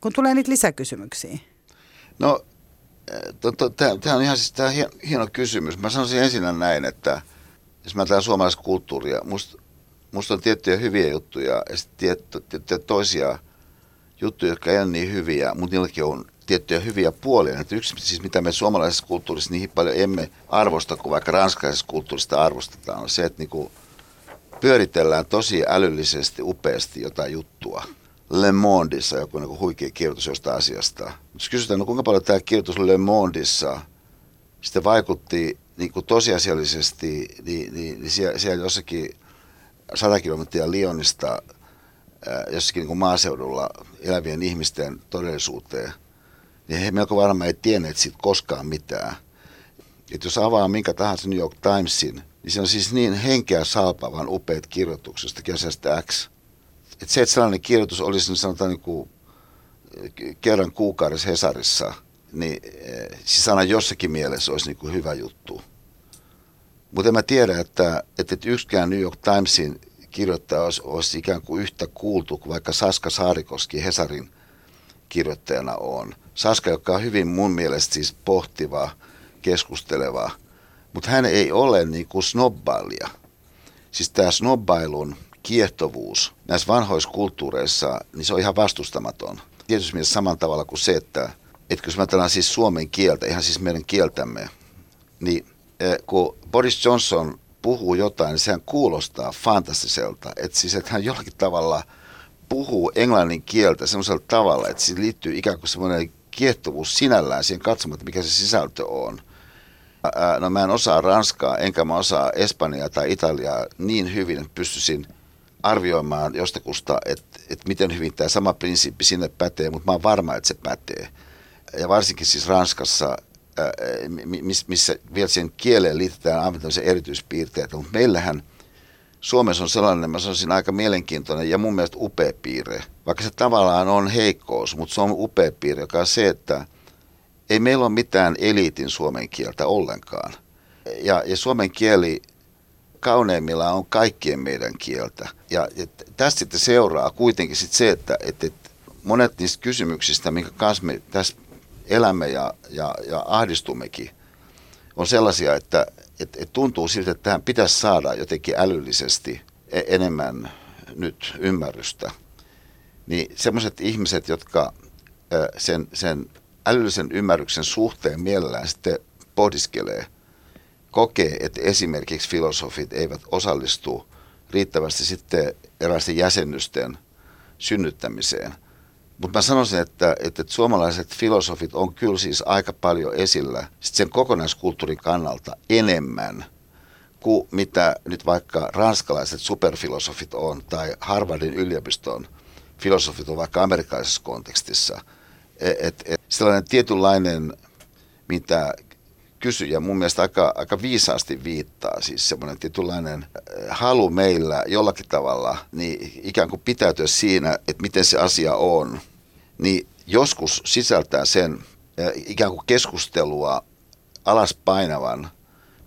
kun tulee niitä lisäkysymyksiä? No, tämä on ihan siis tää hieno kysymys. Mä sanoisin ensin näin, että jos mä tätä suomalaista kulttuuria, musta musta on tiettyjä hyviä juttuja ja sitten tiettyjä toisia juttuja, jotka ei ole niin hyviä, mutta niilläkin on tiettyjä hyviä puolia. Että yksi, siis mitä me suomalaisessa kulttuurissa niin paljon emme arvosta kuin vaikka ranskalaisessa kulttuurissa arvostetaan, on se, että niinku pyöritellään tosi älyllisesti, upeasti jotain juttua. Le Mondissa joku niinku huikea kirjoitus jostain asiasta. Jos kysytään, no kuinka paljon tämä kirjoitus Le Mondissa sitten vaikutti niin kuin tosiasiallisesti, niin, niin, niin siellä, siellä jossakin 100 kilometriä Lionista jossakin niin kuin maaseudulla elävien ihmisten todellisuuteen, niin he melko varmaan ei tienneet siitä koskaan mitään. Että jos avaa minkä tahansa New York Timesin, niin se on siis niin henkeä salpavan upeat kirjoituksesta kesästä X. Että se, että sellainen kirjoitus olisi niin sanotaan niin kuin kerran kuukaudessa Hesarissa, niin siis aina jossakin mielessä olisi niin kuin hyvä juttu. Mutta en mä tiedä, että, että yksikään New York Timesin kirjoittaja olisi, olisi ikään kuin yhtä kuultu kuin vaikka Saska Saarikoski Hesarin kirjoittajana on. Saska, joka on hyvin mun mielestä siis pohtiva, keskusteleva, mutta hän ei ole niin kuin snobbailija. Siis tämä snobbailun kiehtovuus näissä vanhoissa kulttuureissa, niin se on ihan vastustamaton. Tietysti mielessä saman tavalla kuin se, että, että jos mä siis suomen kieltä, ihan siis meidän kieltämme, niin kun Boris Johnson puhuu jotain, niin sehän kuulostaa fantastiselta. Että siis, että hän jollakin tavalla puhuu englannin kieltä semmoisella tavalla, että siihen liittyy ikään kuin semmoinen kiehtovuus sinällään siihen katsomaan, mikä se sisältö on. No mä en osaa ranskaa, enkä mä osaa espanjaa tai italiaa niin hyvin, että pystyisin arvioimaan jostakusta, että, että miten hyvin tämä sama prinsiippi sinne pätee, mutta mä oon varma, että se pätee. Ja varsinkin siis Ranskassa missä vielä sen kieleen liitetään aivan tämmöisiä erityispiirteitä, mutta meillähän Suomessa on sellainen, mä sanoisin, aika mielenkiintoinen ja mun mielestä upea piirre. Vaikka se tavallaan on heikkous, mutta se on upea piirre, joka on se, että ei meillä ole mitään eliitin suomen kieltä ollenkaan. Ja, ja suomen kieli kauneimmillaan on kaikkien meidän kieltä. Ja, ja tästä sitten seuraa kuitenkin sit se, että, että, että monet niistä kysymyksistä, minkä kanssa me tässä elämme ja, ja, ja ahdistummekin, on sellaisia, että et, et tuntuu siltä, että tähän pitäisi saada jotenkin älyllisesti e, enemmän nyt ymmärrystä. Niin semmoiset ihmiset, jotka sen, sen älyllisen ymmärryksen suhteen mielellään sitten pohdiskelee, kokee, että esimerkiksi filosofit eivät osallistu riittävästi sitten eräisten jäsennysten synnyttämiseen – mutta mä sanoisin, että, että, että suomalaiset filosofit on kyllä siis aika paljon esillä sit sen kokonaiskulttuurin kannalta enemmän kuin mitä nyt vaikka ranskalaiset superfilosofit on tai Harvardin yliopiston filosofit on vaikka amerikkalaisessa kontekstissa. Et, et, et sellainen tietynlainen, mitä kysyjä mun mielestä aika, aika viisaasti viittaa, siis semmoinen tietynlainen äh, halu meillä jollakin tavalla, niin ikään kuin pitäytyä siinä, että miten se asia on, niin joskus sisältää sen äh, ikään kuin keskustelua alaspainavan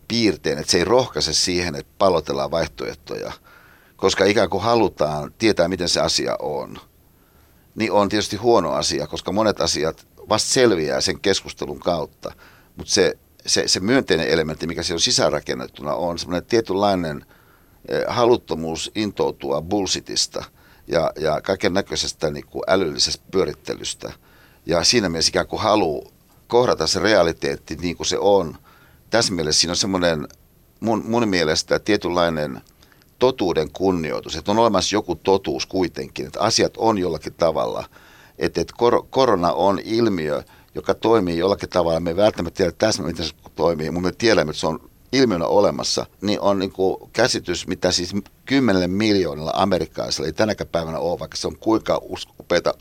piirteen, että se ei rohkaise siihen, että palotellaan vaihtoehtoja, koska ikään kuin halutaan tietää, miten se asia on. Niin on tietysti huono asia, koska monet asiat vasta selviää sen keskustelun kautta, mutta se se, se myönteinen elementti, mikä siellä on sisäänrakennettuna, on semmoinen tietynlainen eh, haluttomuus intoutua bullshitista ja, ja kaiken näköisestä niin kuin älyllisestä pyörittelystä. Ja siinä mielessä ikään kuin halu kohdata se realiteetti niin kuin se on. Tässä mielessä siinä on semmoinen mun, mun mielestä tietynlainen totuuden kunnioitus, että on olemassa joku totuus kuitenkin, että asiat on jollakin tavalla, että, että kor, korona on ilmiö, joka toimii jollakin tavalla, me ei välttämättä tiedä täsmälleen, miten se toimii, mutta me tiedämme, että se on ilmiönä olemassa, niin on niin kuin käsitys, mitä siis kymmenelle miljoonilla amerikkalaisilla ei tänäkään päivänä ole, vaikka se on kuinka upeita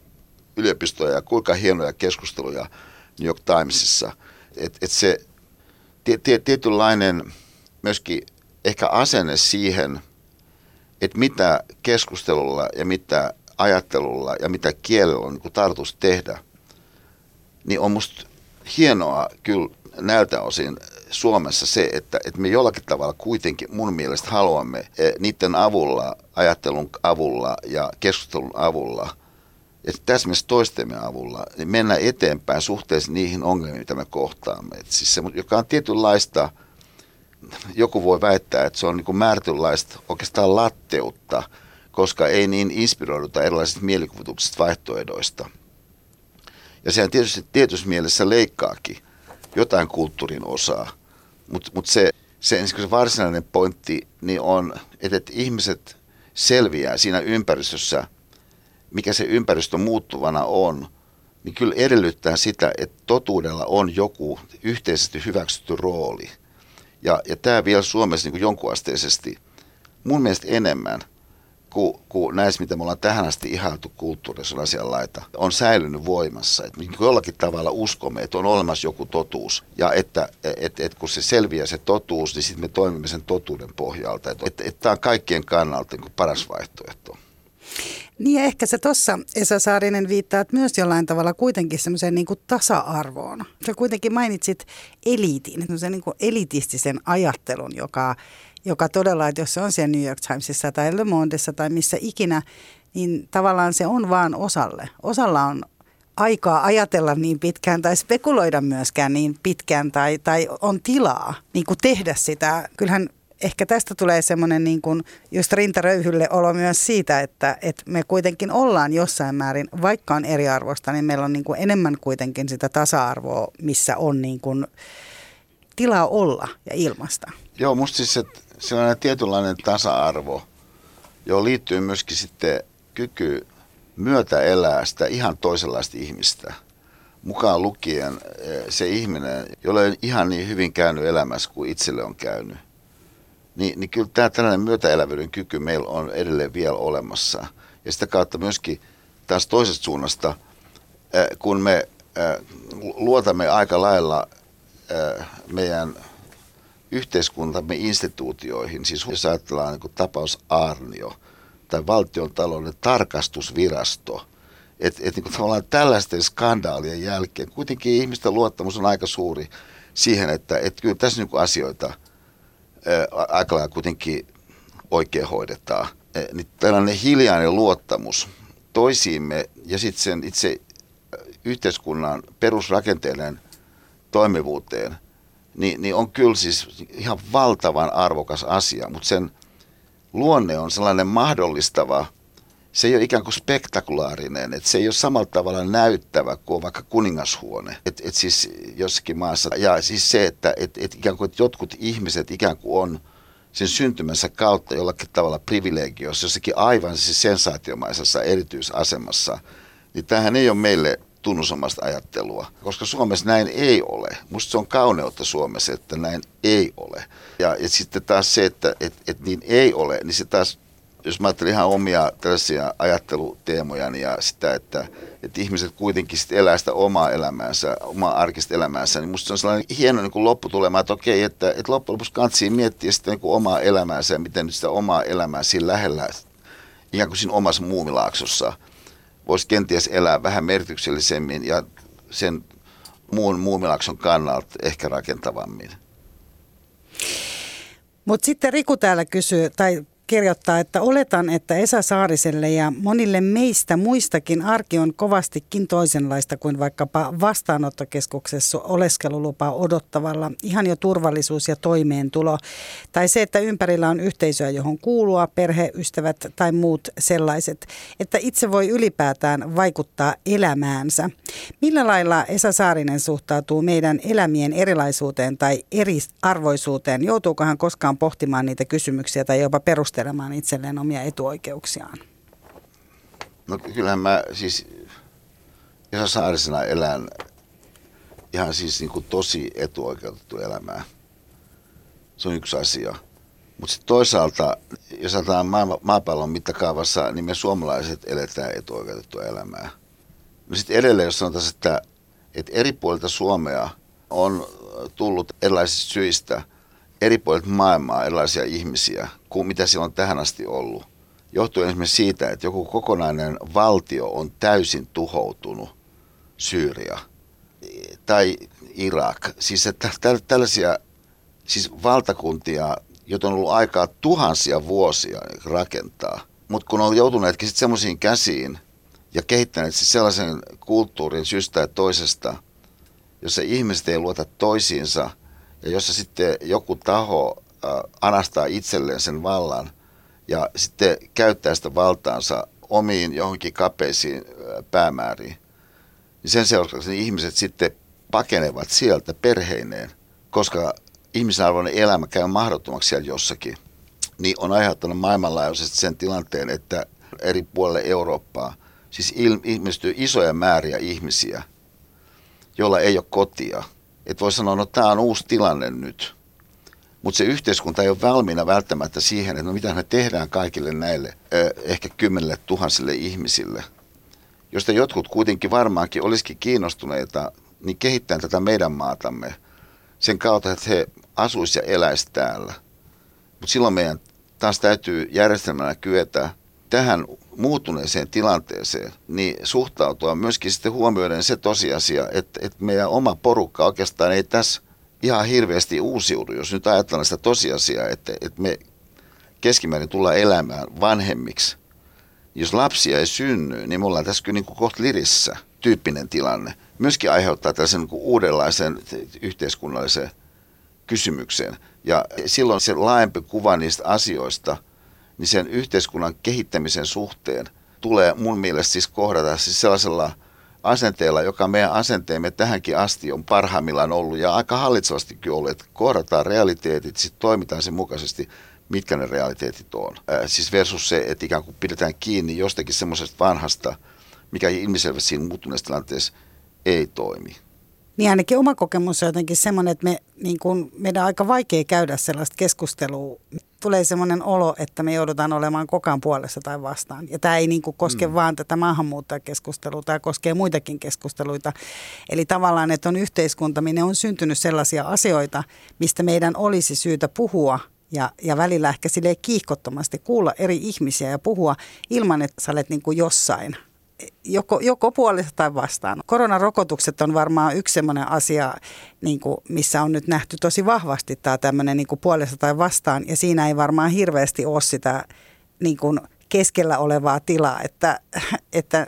yliopistoja ja kuinka hienoja keskusteluja New York Timesissa. Että et se tietynlainen myöskin ehkä asenne siihen, että mitä keskustelulla ja mitä ajattelulla ja mitä kielellä on niin tarkoitus tehdä, niin on musta hienoa kyllä näiltä osin Suomessa se, että, että me jollakin tavalla kuitenkin mun mielestä haluamme eh, niiden avulla, ajattelun avulla ja keskustelun avulla, että tässä mielessä toistemme avulla, niin mennä eteenpäin suhteessa niihin ongelmiin, mitä me kohtaamme. Et siis se, joka on tietynlaista, joku voi väittää, että se on niin määrätynlaista oikeastaan latteutta, koska ei niin inspiroiduta erilaisista mielikuvituksista vaihtoehdoista. Ja sehän tietysti tietyssä mielessä leikkaakin jotain kulttuurin osaa. Mutta mut se, se, se varsinainen pointti niin on, että, että ihmiset selviää siinä ympäristössä, mikä se ympäristö muuttuvana on, niin kyllä edellyttää sitä, että totuudella on joku yhteisesti hyväksytty rooli. Ja, ja tämä vielä Suomessa niin jonkunasteisesti, mun mielestä enemmän – kuin, kuin näissä, mitä me ollaan tähän asti ihailtu kulttuurissa asian laita, on säilynyt voimassa. Että niin jollakin tavalla uskomme, että on olemassa joku totuus ja että et, et, kun se selviää se totuus, niin sitten me toimimme sen totuuden pohjalta. Että et, et tämä on kaikkien kannalta niin paras vaihtoehto. Niin ehkä se tuossa Esa Saarinen viittaat myös jollain tavalla kuitenkin semmoiseen niin tasa-arvoon. Sä kuitenkin mainitsit eliitin, semmoisen niin elitistisen ajattelun, joka joka todella, että jos se on siellä New York Timesissa tai Le Mondessa tai missä ikinä, niin tavallaan se on vaan osalle. Osalla on aikaa ajatella niin pitkään tai spekuloida myöskään niin pitkään tai, tai on tilaa niin kuin tehdä sitä. Kyllähän ehkä tästä tulee semmoinen niin kuin just rintaröyhylle olo myös siitä, että, että me kuitenkin ollaan jossain määrin, vaikka on eriarvosta, niin meillä on niin kuin enemmän kuitenkin sitä tasa-arvoa, missä on niin kuin tilaa olla ja ilmasta. Joo, musta siis, että sellainen tietynlainen tasa-arvo, johon liittyy myöskin sitten kyky myötä elää sitä ihan toisenlaista ihmistä. Mukaan lukien eh, se ihminen, jolle ei ihan niin hyvin käynyt elämässä kuin itselle on käynyt. Niin, niin kyllä tämä tällainen myötäelävyyden kyky meillä on edelleen vielä olemassa. Ja sitä kautta myöskin taas toisesta suunnasta, eh, kun me eh, luotamme aika lailla meidän yhteiskuntamme instituutioihin, siis jos ajatellaan niin tapaus Arnio tai valtion talouden tarkastusvirasto, että et, niin tavallaan tällaisten skandaalien jälkeen kuitenkin ihmisten luottamus on aika suuri siihen, että et kyllä tässä niin asioita ää, aika lailla kuitenkin oikein hoidetaan. E, niin tällainen hiljainen luottamus toisiimme ja sitten sen itse yhteiskunnan perusrakenteiden toimivuuteen – niin, niin on kyllä siis ihan valtavan arvokas asia, mutta sen luonne on sellainen mahdollistava, se ei ole ikään kuin spektakulaarinen, että se ei ole samalla tavalla näyttävä kuin vaikka kuningashuone. Et, et siis jossakin maassa. Ja siis se, että et, et ikään kuin että jotkut ihmiset ikään kuin on sen syntymänsä kautta jollakin tavalla privilegiossa, jossakin aivan siis sensaatiomaisessa erityisasemassa, niin tämähän ei ole meille tunnusomasta ajattelua, koska Suomessa näin ei ole. Musta se on kauneutta Suomessa, että näin ei ole. Ja, ja sitten taas se, että et, et niin ei ole, niin se taas, jos mä ajattelen ihan omia tällaisia ajatteluteemoja ja sitä, että, että ihmiset kuitenkin sitten elää sitä omaa elämäänsä, omaa arkista elämäänsä, niin musta se on sellainen hieno niin lopputulema, että okei, että, että loppujen lopuksi kantsii miettiä sitten niin omaa elämäänsä ja miten nyt sitä omaa elämää siinä lähellä, ikään kuin siinä omassa muumilaaksossa – voisi kenties elää vähän merkityksellisemmin ja sen muun muumilakson kannalta ehkä rakentavammin. Mutta sitten Riku täällä kysyy, tai kirjoittaa, että oletan, että Esa Saariselle ja monille meistä muistakin arki on kovastikin toisenlaista kuin vaikkapa vastaanottokeskuksessa oleskelulupaa odottavalla. Ihan jo turvallisuus ja toimeentulo. Tai se, että ympärillä on yhteisöä, johon kuulua, perhe, ystävät tai muut sellaiset. Että itse voi ylipäätään vaikuttaa elämäänsä. Millä lailla Esa Saarinen suhtautuu meidän elämien erilaisuuteen tai eriarvoisuuteen? Joutuuko hän koskaan pohtimaan niitä kysymyksiä tai jopa perustelemaan itselleen omia etuoikeuksiaan? No kyllähän mä siis Esa Saarisena elän ihan siis niin kuin tosi etuoikeutettu elämää. Se on yksi asia. Mutta sitten toisaalta, jos ajatellaan maapallon mittakaavassa, niin me suomalaiset eletään etuoikeutettua elämää. No sitten edelleen, jos sanotaan, että, että eri puolilta Suomea on tullut erilaisista syistä eri puolilta maailmaa erilaisia ihmisiä kuin mitä siellä on tähän asti ollut. Johtuen esimerkiksi siitä, että joku kokonainen valtio on täysin tuhoutunut, Syyria tai Irak. Siis että tällaisia siis valtakuntia, joita on ollut aikaa tuhansia vuosia rakentaa. Mutta kun on joutuneetkin sitten semmoisiin käsiin ja kehittäneet siis sellaisen kulttuurin syystä ja toisesta, jossa ihmiset ei luota toisiinsa ja jossa sitten joku taho anastaa itselleen sen vallan ja sitten käyttää sitä valtaansa omiin johonkin kapeisiin äh, päämääriin, niin sen seurauksena ihmiset sitten pakenevat sieltä perheineen, koska ihmisarvoinen elämä käy mahdottomaksi siellä jossakin, niin on aiheuttanut maailmanlaajuisesti sen tilanteen, että eri puolille Eurooppaa siis ilmestyy isoja määriä ihmisiä, joilla ei ole kotia. Että voi sanoa, no tämä on uusi tilanne nyt. Mutta se yhteiskunta ei ole valmiina välttämättä siihen, että no mitä me tehdään kaikille näille ehkä kymmenelle tuhansille ihmisille, josta jotkut kuitenkin varmaankin olisikin kiinnostuneita niin kehittää tätä meidän maatamme sen kautta, että he asuisivat ja eläisivät täällä. Mutta silloin meidän taas täytyy järjestelmänä kyetä tähän muuttuneeseen tilanteeseen, niin suhtautua myöskin sitten huomioiden se tosiasia, että, että meidän oma porukka oikeastaan ei tässä ihan hirveästi uusiudu, jos nyt ajatellaan sitä tosiasiaa, että, että me keskimäärin tullaan elämään vanhemmiksi. Jos lapsia ei synny, niin me ollaan tässä kyllä niin kuin kohta lirissä tyyppinen tilanne. Myöskin aiheuttaa tällaisen niin kuin uudenlaisen yhteiskunnallisen kysymyksen. Ja silloin se laajempi kuva niistä asioista, niin sen yhteiskunnan kehittämisen suhteen tulee mun mielestä siis kohdata siis sellaisella asenteella, joka meidän asenteemme tähänkin asti on parhaimmillaan ollut ja aika hallitsevastikin ollut, että kohdataan realiteetit, sitten toimitaan sen mukaisesti, mitkä ne realiteetit on. Ää, siis versus se, että ikään kuin pidetään kiinni jostakin semmoisesta vanhasta, mikä ilmiselvästi siinä muuttuneessa tilanteessa ei toimi. Niin ainakin oma kokemus on jotenkin semmoinen, että me, niin kuin, meidän on aika vaikea käydä sellaista keskustelua. Tulee semmoinen olo, että me joudutaan olemaan kokaan puolessa tai vastaan. Ja tämä ei niin kuin koske mm. vaan tätä maahanmuuttajakeskustelua, tämä koskee muitakin keskusteluita. Eli tavallaan, että on yhteiskunta, minne on syntynyt sellaisia asioita, mistä meidän olisi syytä puhua ja, ja välillä ehkä sille kiihkottomasti kuulla eri ihmisiä ja puhua ilman, että sä olet niin kuin jossain – joko, joko puolesta tai vastaan. Koronarokotukset on varmaan yksi sellainen asia, niin kuin, missä on nyt nähty tosi vahvasti tämä tämmöinen niin kuin puolesta tai vastaan. Ja siinä ei varmaan hirveästi ole sitä niin kuin keskellä olevaa tilaa, että, että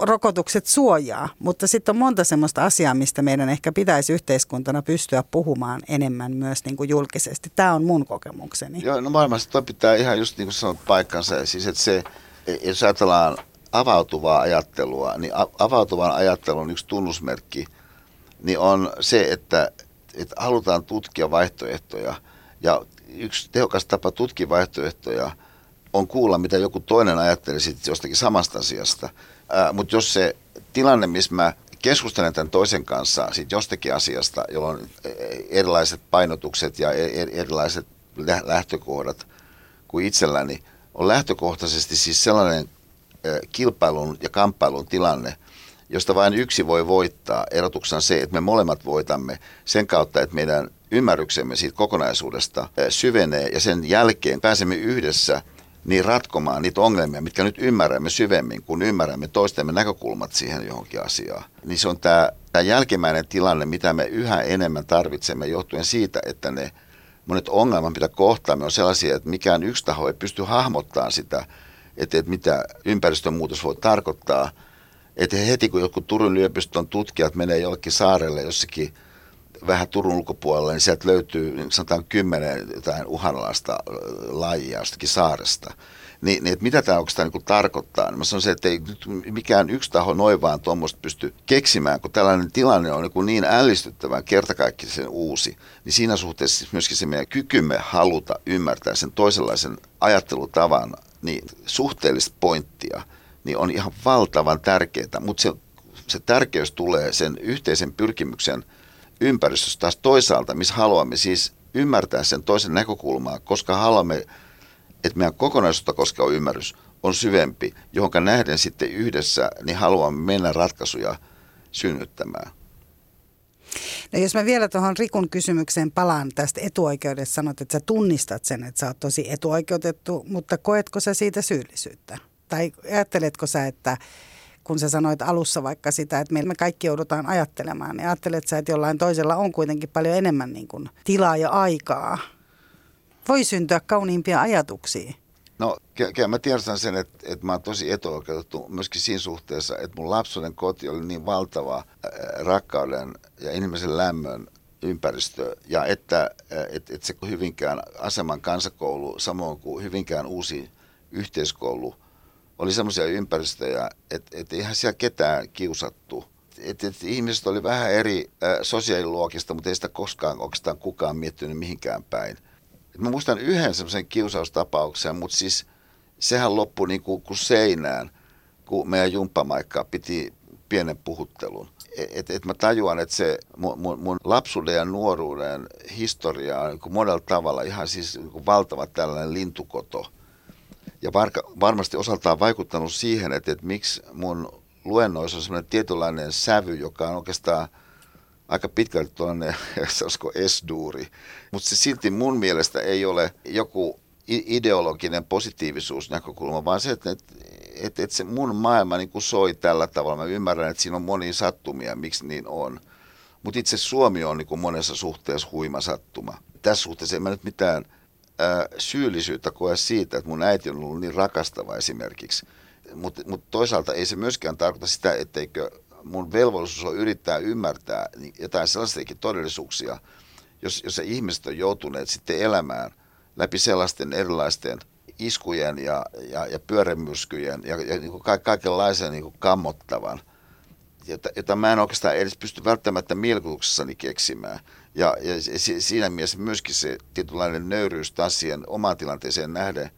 rokotukset suojaa, mutta sitten on monta semmoista asiaa, mistä meidän ehkä pitäisi yhteiskuntana pystyä puhumaan enemmän myös niin kuin julkisesti. Tämä on mun kokemukseni. Joo, no maailmassa toi pitää ihan just niin kuin sanot paikkansa. Siis että se, jos ajatellaan avautuvaa ajattelua, niin avautuvan ajattelun yksi tunnusmerkki niin on se, että, että halutaan tutkia vaihtoehtoja. Ja yksi tehokas tapa tutkia vaihtoehtoja on kuulla, mitä joku toinen ajattelee sitten jostakin samasta asiasta. Mutta jos se tilanne, missä mä keskustelen tämän toisen kanssa siitä jostakin asiasta, jolla on erilaiset painotukset ja e-, e-, erilaiset lähtökohdat kuin itselläni, on lähtökohtaisesti siis sellainen kilpailun ja kamppailun tilanne, josta vain yksi voi voittaa. Erotuksena se, että me molemmat voitamme sen kautta, että meidän ymmärryksemme siitä kokonaisuudesta syvenee ja sen jälkeen pääsemme yhdessä niin ratkomaan niitä ongelmia, mitkä nyt ymmärrämme syvemmin, kun ymmärrämme toistemme näkökulmat siihen johonkin asiaan. Niin se on tämä, tämä jälkimmäinen tilanne, mitä me yhä enemmän tarvitsemme johtuen siitä, että ne monet ongelmat, mitä kohtaamme, on sellaisia, että mikään yksi taho ei pysty hahmottamaan sitä, että, että mitä ympäristönmuutos voi tarkoittaa. Että heti kun joku Turun yliopiston tutkijat menee jollekin saarelle jossakin vähän Turun ulkopuolella, niin sieltä löytyy niin sanotaan kymmenen jotain uhanalaista lajia jostakin saaresta – niin, niin että mitä tämä oikeastaan niin tarkoittaa. Mä sanon se, että ei nyt mikään yksi taho noin vaan tuommoista pysty keksimään, kun tällainen tilanne on niin, niin ällistyttävän kertakaikkisen uusi. Niin siinä suhteessa siis myöskin se meidän kykymme haluta ymmärtää sen toisenlaisen ajattelutavan, niin suhteellista pointtia, niin on ihan valtavan tärkeää. Mutta se, se tärkeys tulee sen yhteisen pyrkimyksen ympäristössä taas toisaalta, missä haluamme siis ymmärtää sen toisen näkökulmaa, koska haluamme että meidän kokonaisuutta koskeva ymmärrys on syvempi, johon nähden sitten yhdessä niin haluamme mennä ratkaisuja synnyttämään. No jos mä vielä tuohon Rikun kysymykseen palaan tästä etuoikeudesta, sanot, että sä tunnistat sen, että sä oot tosi etuoikeutettu, mutta koetko sä siitä syyllisyyttä? Tai ajatteletko sä, että kun sä sanoit alussa vaikka sitä, että me kaikki joudutaan ajattelemaan, niin ajattelet sä, että jollain toisella on kuitenkin paljon enemmän niin kuin tilaa ja aikaa voi syntyä kauniimpia ajatuksia. No kyllä mä tiedostan sen, että, että mä oon tosi etuoikeutettu myöskin siinä suhteessa, että mun lapsuuden koti oli niin valtava rakkauden ja inhimillisen lämmön ympäristö ja että, että, että se Hyvinkään aseman kansakoulu, samoin kuin Hyvinkään uusi yhteiskoulu, oli semmoisia ympäristöjä, että, että eihän siellä ketään kiusattu. Että, että ihmiset oli vähän eri äh, sosiaaliluokista, mutta ei sitä koskaan oikeastaan kukaan miettinyt mihinkään päin. Mä muistan yhden semmoisen kiusaustapauksen, mutta siis sehän loppui niin kuin, kuin seinään, kun meidän jumppamaikkaa piti pienen puhuttelun. Et, et mä tajuan, että se mun, mun, lapsuuden ja nuoruuden historia on niin monella tavalla ihan siis niin valtava tällainen lintukoto. Ja varka, varmasti osaltaan vaikuttanut siihen, että, että miksi mun luennoissa on semmoinen tietynlainen sävy, joka on oikeastaan – aika pitkälti tuonne, olisiko esduuri. Mutta se silti mun mielestä ei ole joku ideologinen positiivisuusnäkökulma, vaan se, että, että, että se mun maailma niin kuin soi tällä tavalla. Mä ymmärrän, että siinä on monia sattumia, miksi niin on. Mutta itse Suomi on niin kuin monessa suhteessa huima sattuma. Tässä suhteessa en mä nyt mitään ää, syyllisyyttä koe siitä, että mun äiti on ollut niin rakastava esimerkiksi. Mutta mut toisaalta ei se myöskään tarkoita sitä, etteikö mun velvollisuus on yrittää ymmärtää niin jotain sellaistakin todellisuuksia, jos, jos ihmiset on joutuneet sitten elämään läpi sellaisten erilaisten iskujen ja, ja, ja pyörämyskyjen ja, ja niin kuin ka, kaikenlaisen niin kuin kammottavan, jota, jota mä en oikeastaan edes pysty välttämättä mielikuvituksessani keksimään. Ja, ja siinä mielessä myöskin se tietynlainen nöyryys taas siihen omaan tilanteeseen nähden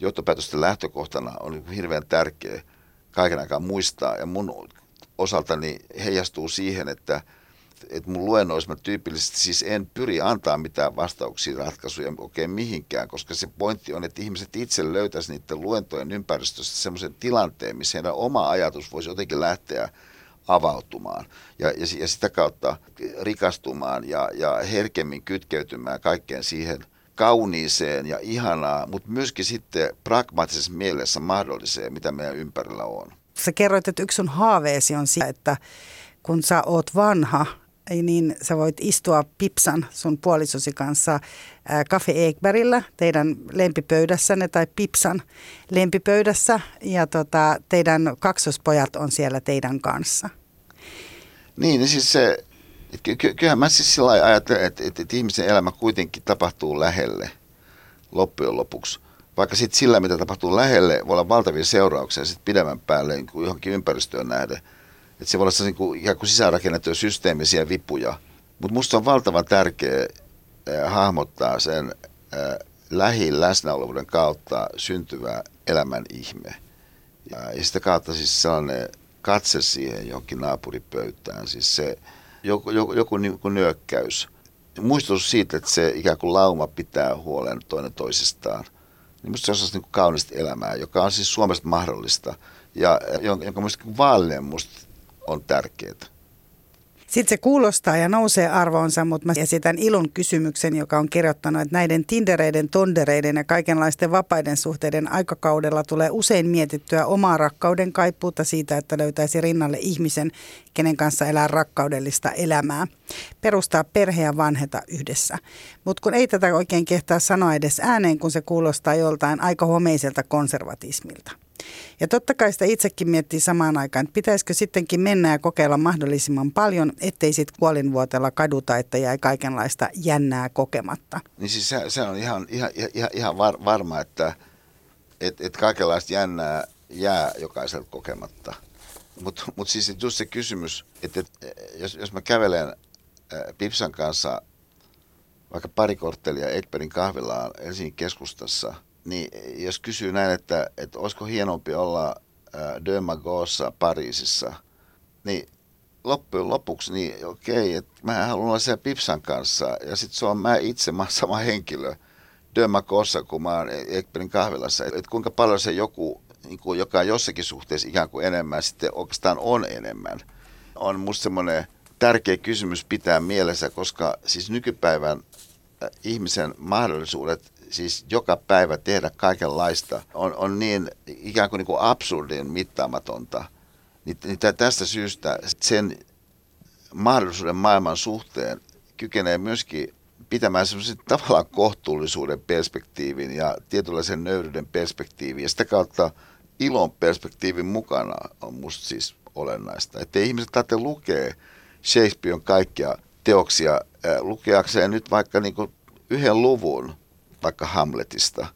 johtopäätösten lähtökohtana on hirveän tärkeä kaiken aikaa muistaa. Ja mun osaltani heijastuu siihen, että, että mun luennoissa mä tyypillisesti siis en pyri antaa mitään vastauksia, ratkaisuja oikein mihinkään, koska se pointti on, että ihmiset itse löytäisi niiden luentojen ympäristöstä semmoisen tilanteen, missä heidän oma ajatus voisi jotenkin lähteä avautumaan ja, ja, ja sitä kautta rikastumaan ja, ja herkemmin kytkeytymään kaikkeen siihen kauniiseen ja ihanaa, mutta myöskin sitten pragmaattisessa mielessä mahdolliseen, mitä meidän ympärillä on sä kerroit, että yksi sun haaveesi on se, että kun sä oot vanha, niin sä voit istua Pipsan sun puolisosi kanssa Cafe Ekberillä, teidän lempipöydässänne tai Pipsan lempipöydässä ja tota, teidän kaksospojat on siellä teidän kanssa. Niin, niin siis se, ky- ky- kyllähän mä siis sillä ajattelen, että, että, että ihmisen elämä kuitenkin tapahtuu lähelle loppujen lopuksi vaikka sitten sillä, mitä tapahtuu lähelle, voi olla valtavia seurauksia sitten pidemmän päälle niin kuin johonkin ympäristöön nähden. Että se voi olla niin kuin, ikään kuin sisäänrakennettuja systeemisiä vipuja. Mutta minusta on valtavan tärkeää äh, hahmottaa sen äh, lähi-läsnäolovuuden kautta syntyvä elämän ihme. Ja, ja sitä kautta siis sellainen katse siihen johonkin naapuripöytään, siis se joku, joku, joku niin kuin nyökkäys. Muistutus siitä, että se ikään kuin lauma pitää huolen toinen toisistaan – niin musta se on niin kaunista elämää, joka on siis Suomesta mahdollista ja jonka, jonka musta vaallinen musta on tärkeää. Sitten se kuulostaa ja nousee arvoonsa, mutta mä esitän ilon kysymyksen, joka on kirjoittanut, että näiden tindereiden, tondereiden ja kaikenlaisten vapaiden suhteiden aikakaudella tulee usein mietittyä omaa rakkauden kaipuuta siitä, että löytäisi rinnalle ihmisen, kenen kanssa elää rakkaudellista elämää. Perustaa perhe ja vanheta yhdessä. Mutta kun ei tätä oikein kehtaa sanoa edes ääneen, kun se kuulostaa joltain aika homeiselta konservatismilta. Ja totta kai sitä itsekin miettii samaan aikaan, että pitäisikö sittenkin mennä ja kokeilla mahdollisimman paljon, ettei sitten kuolinvuotella kaduta, että jäi kaikenlaista jännää kokematta. Niin siis se, se on ihan, ihan, ihan, ihan var, varma, että et, et kaikenlaista jännää jää jokaiselta kokematta. Mutta mut siis just se kysymys, että et, jos, jos mä kävelen ä, Pipsan kanssa vaikka pari korttelia Ekperin kahvilaan Helsingin keskustassa – niin jos kysyy näin, että, että olisiko hienompi olla äh, Dömagoossa Pariisissa, niin loppujen lopuksi, niin okei, että mä haluan olla siellä Pipsan kanssa ja sitten se on mä itse mä sama henkilö Dömagoossa, kun mä oon Ekperin kahvilassa. Että et kuinka paljon se joku, niin kuin, joka jossakin suhteessa ikään kuin enemmän, sitten oikeastaan on enemmän, on musta semmoinen tärkeä kysymys pitää mielessä, koska siis nykypäivän ihmisen mahdollisuudet siis joka päivä tehdä kaikenlaista on, on niin ikään kuin, niin kuin absurdin mittaamatonta. Niin, niin tästä syystä sen mahdollisuuden maailman suhteen kykenee myöskin pitämään semmoisen tavallaan kohtuullisuuden perspektiivin ja tietynlaisen nöyryyden perspektiivin. Ja sitä kautta ilon perspektiivin mukana on musta siis olennaista. Että ihmiset tarvitse lukea Shakespearen kaikkia teoksia lukeakseen nyt vaikka niin yhden luvun vaikka Hamletista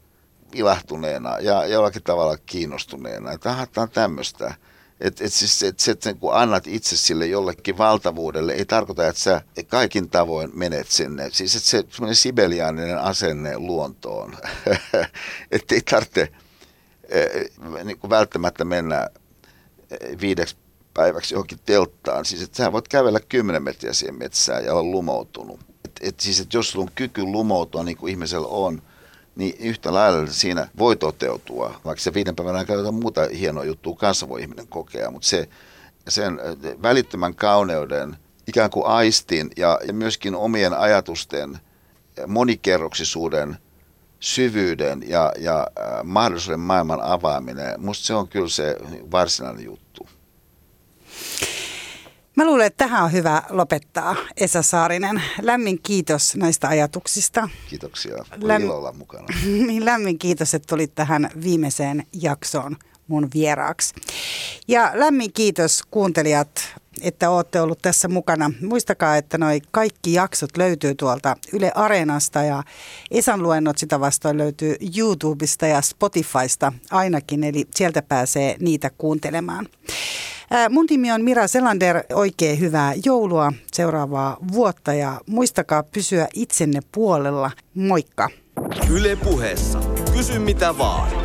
ilahtuneena ja jollakin tavalla kiinnostuneena. Tämä on tämmöistä. Että et siis, et, et, et, kun annat itse sille jollekin valtavuudelle, ei tarkoita, että sä kaikin tavoin menet sinne. Siis että se semmoinen sibeliaaninen asenne luontoon. että ei tarvitse äh, niin kuin välttämättä mennä e, viideksi päiväksi johonkin telttaan. Siis että sä voit kävellä kymmenen metriä siihen metsään ja olla lumoutunut et siis, että jos sulla on kyky lumoutua niin kuin ihmisellä on, niin yhtä lailla siinä voi toteutua. Vaikka se viiden päivän aikana jotain muuta hienoa juttua kanssa voi ihminen kokea, mutta se, sen välittömän kauneuden ikään kuin aistin ja, ja myöskin omien ajatusten monikerroksisuuden syvyyden ja, ja mahdollisuuden maailman avaaminen, musta se on kyllä se varsinainen juttu. Mä luulen, että tähän on hyvä lopettaa, Esa Saarinen. Lämmin kiitos näistä ajatuksista. Kiitoksia. Oli Läm... ilo olla mukana. niin lämmin kiitos, että tulit tähän viimeiseen jaksoon mun vieraaksi. Ja lämmin kiitos kuuntelijat, että olette ollut tässä mukana. Muistakaa, että noi kaikki jaksot löytyy tuolta Yle Areenasta ja Esan luennot sitä vastoin löytyy YouTubesta ja Spotifysta ainakin, eli sieltä pääsee niitä kuuntelemaan. Mun nimi on Mira Selander. Oikein hyvää joulua seuraavaa vuotta ja muistakaa pysyä itsenne puolella. Moikka! Yle puheessa. Kysy mitä vaan.